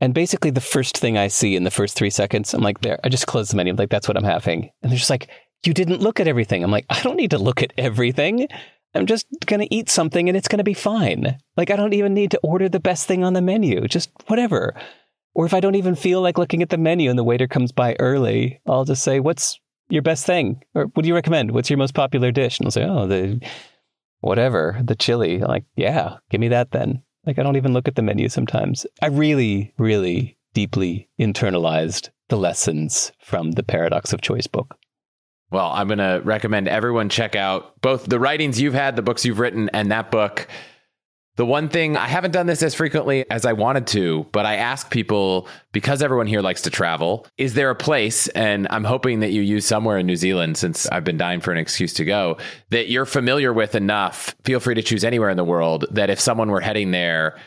And basically, the first thing I see in the first three seconds, I'm like, there, I just close the menu. I'm like, that's what I'm having. And they're just like, you didn't look at everything. I'm like, I don't need to look at everything. I'm just going to eat something and it's going to be fine. Like, I don't even need to order the best thing on the menu, just whatever. Or if I don't even feel like looking at the menu and the waiter comes by early, I'll just say, what's your best thing? Or what do you recommend? What's your most popular dish? And I'll say, oh, the whatever, the chili. I'm like, yeah, give me that then. Like, I don't even look at the menu sometimes. I really, really deeply internalized the lessons from the Paradox of Choice book. Well, I'm going to recommend everyone check out both the writings you've had, the books you've written, and that book. The one thing I haven't done this as frequently as I wanted to, but I ask people because everyone here likes to travel, is there a place, and I'm hoping that you use somewhere in New Zealand since I've been dying for an excuse to go, that you're familiar with enough? Feel free to choose anywhere in the world that if someone were heading there,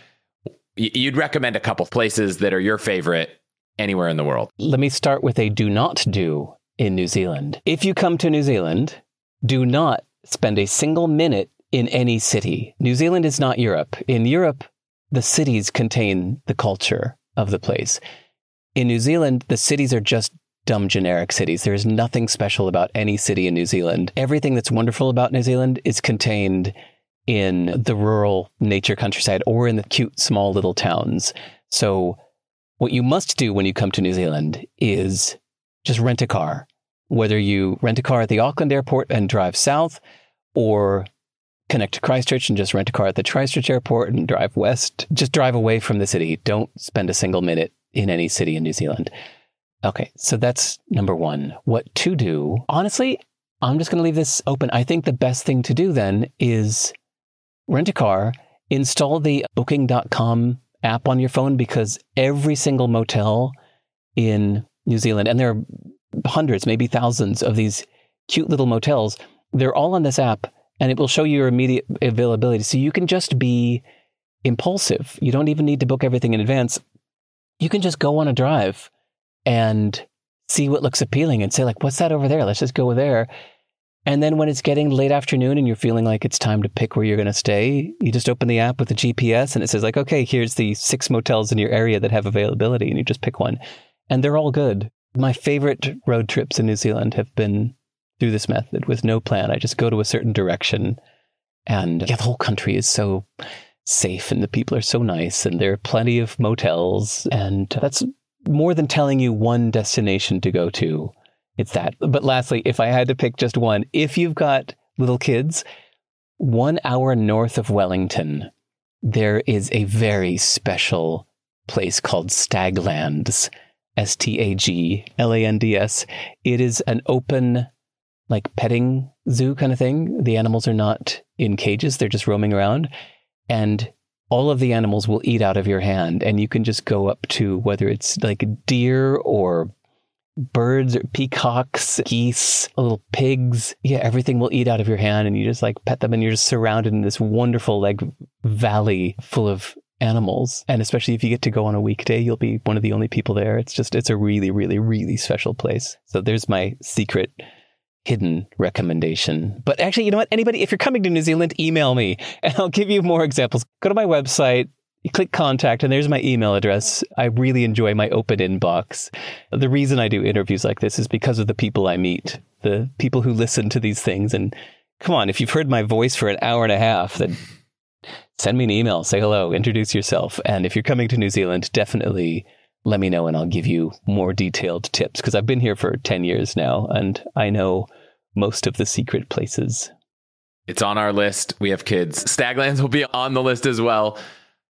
you'd recommend a couple places that are your favorite anywhere in the world. Let me start with a do not do in New Zealand. If you come to New Zealand, do not spend a single minute in any city. New Zealand is not Europe. In Europe, the cities contain the culture of the place. In New Zealand, the cities are just dumb generic cities. There is nothing special about any city in New Zealand. Everything that's wonderful about New Zealand is contained in the rural nature countryside or in the cute small little towns. So what you must do when you come to New Zealand is just rent a car whether you rent a car at the Auckland airport and drive south, or connect to Christchurch and just rent a car at the Christchurch airport and drive west. Just drive away from the city. Don't spend a single minute in any city in New Zealand. Okay, so that's number one. What to do? Honestly, I'm just going to leave this open. I think the best thing to do then is rent a car, install the booking.com app on your phone because every single motel in New Zealand, and there are hundreds, maybe thousands of these cute little motels. They're all on this app and it will show you your immediate availability. So you can just be impulsive. You don't even need to book everything in advance. You can just go on a drive and see what looks appealing and say, like, what's that over there? Let's just go there. And then when it's getting late afternoon and you're feeling like it's time to pick where you're going to stay, you just open the app with the GPS and it says, like, okay, here's the six motels in your area that have availability. And you just pick one. And they're all good. My favorite road trips in New Zealand have been through this method with no plan. I just go to a certain direction and yeah, the whole country is so safe and the people are so nice and there are plenty of motels and that's more than telling you one destination to go to. It's that. But lastly, if I had to pick just one, if you've got little kids, one hour north of Wellington, there is a very special place called Staglands. S T A G L A N D S. It is an open, like petting zoo kind of thing. The animals are not in cages, they're just roaming around. And all of the animals will eat out of your hand. And you can just go up to whether it's like deer or birds or peacocks, geese, little pigs. Yeah, everything will eat out of your hand and you just like pet them and you're just surrounded in this wonderful like valley full of animals. And especially if you get to go on a weekday, you'll be one of the only people there. It's just, it's a really, really, really special place. So there's my secret hidden recommendation. But actually, you know what? Anybody, if you're coming to New Zealand, email me and I'll give you more examples. Go to my website, click contact, and there's my email address. I really enjoy my open inbox. The reason I do interviews like this is because of the people I meet, the people who listen to these things. And come on, if you've heard my voice for an hour and a half, then send me an email, say hello, introduce yourself. And if you're coming to New Zealand, definitely let me know and I'll give you more detailed tips because I've been here for 10 years now and I know most of the secret places. It's on our list. We have kids. Staglands will be on the list as well.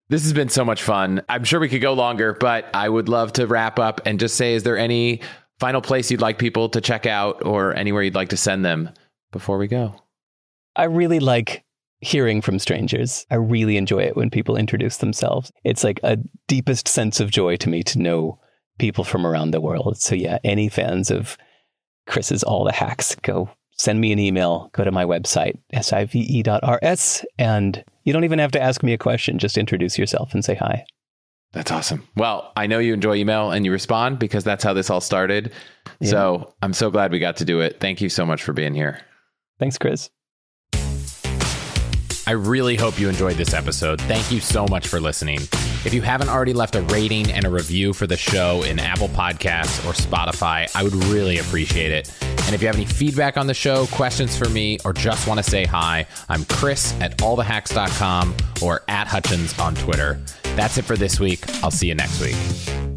This has been so much fun. I'm sure we could go longer, but I would love to wrap up and just say is there any final place you'd like people to check out or anywhere you'd like to send them before we go? I really like hearing from strangers. I really enjoy it when people introduce themselves. It's like a deepest sense of joy to me to know people from around the world. So yeah, any fans of Chris's All the Hacks, go send me an email, go to my website, sive.rs, and you don't even have to ask me a question. Just introduce yourself and say hi. That's awesome. Well, I know you enjoy email and you respond because that's how this all started. Yeah. So I'm so glad we got to do it. Thank you so much for being here. Thanks, Chris. I really hope you enjoyed this episode. Thank you so much for listening. If you haven't already left a rating and a review for the show in Apple Podcasts or Spotify, I would really appreciate it. And if you have any feedback on the show, questions for me, or just want to say hi, I'm Chris at allthehacks.com or at Hutchins on Twitter. That's it for this week. I'll see you next week.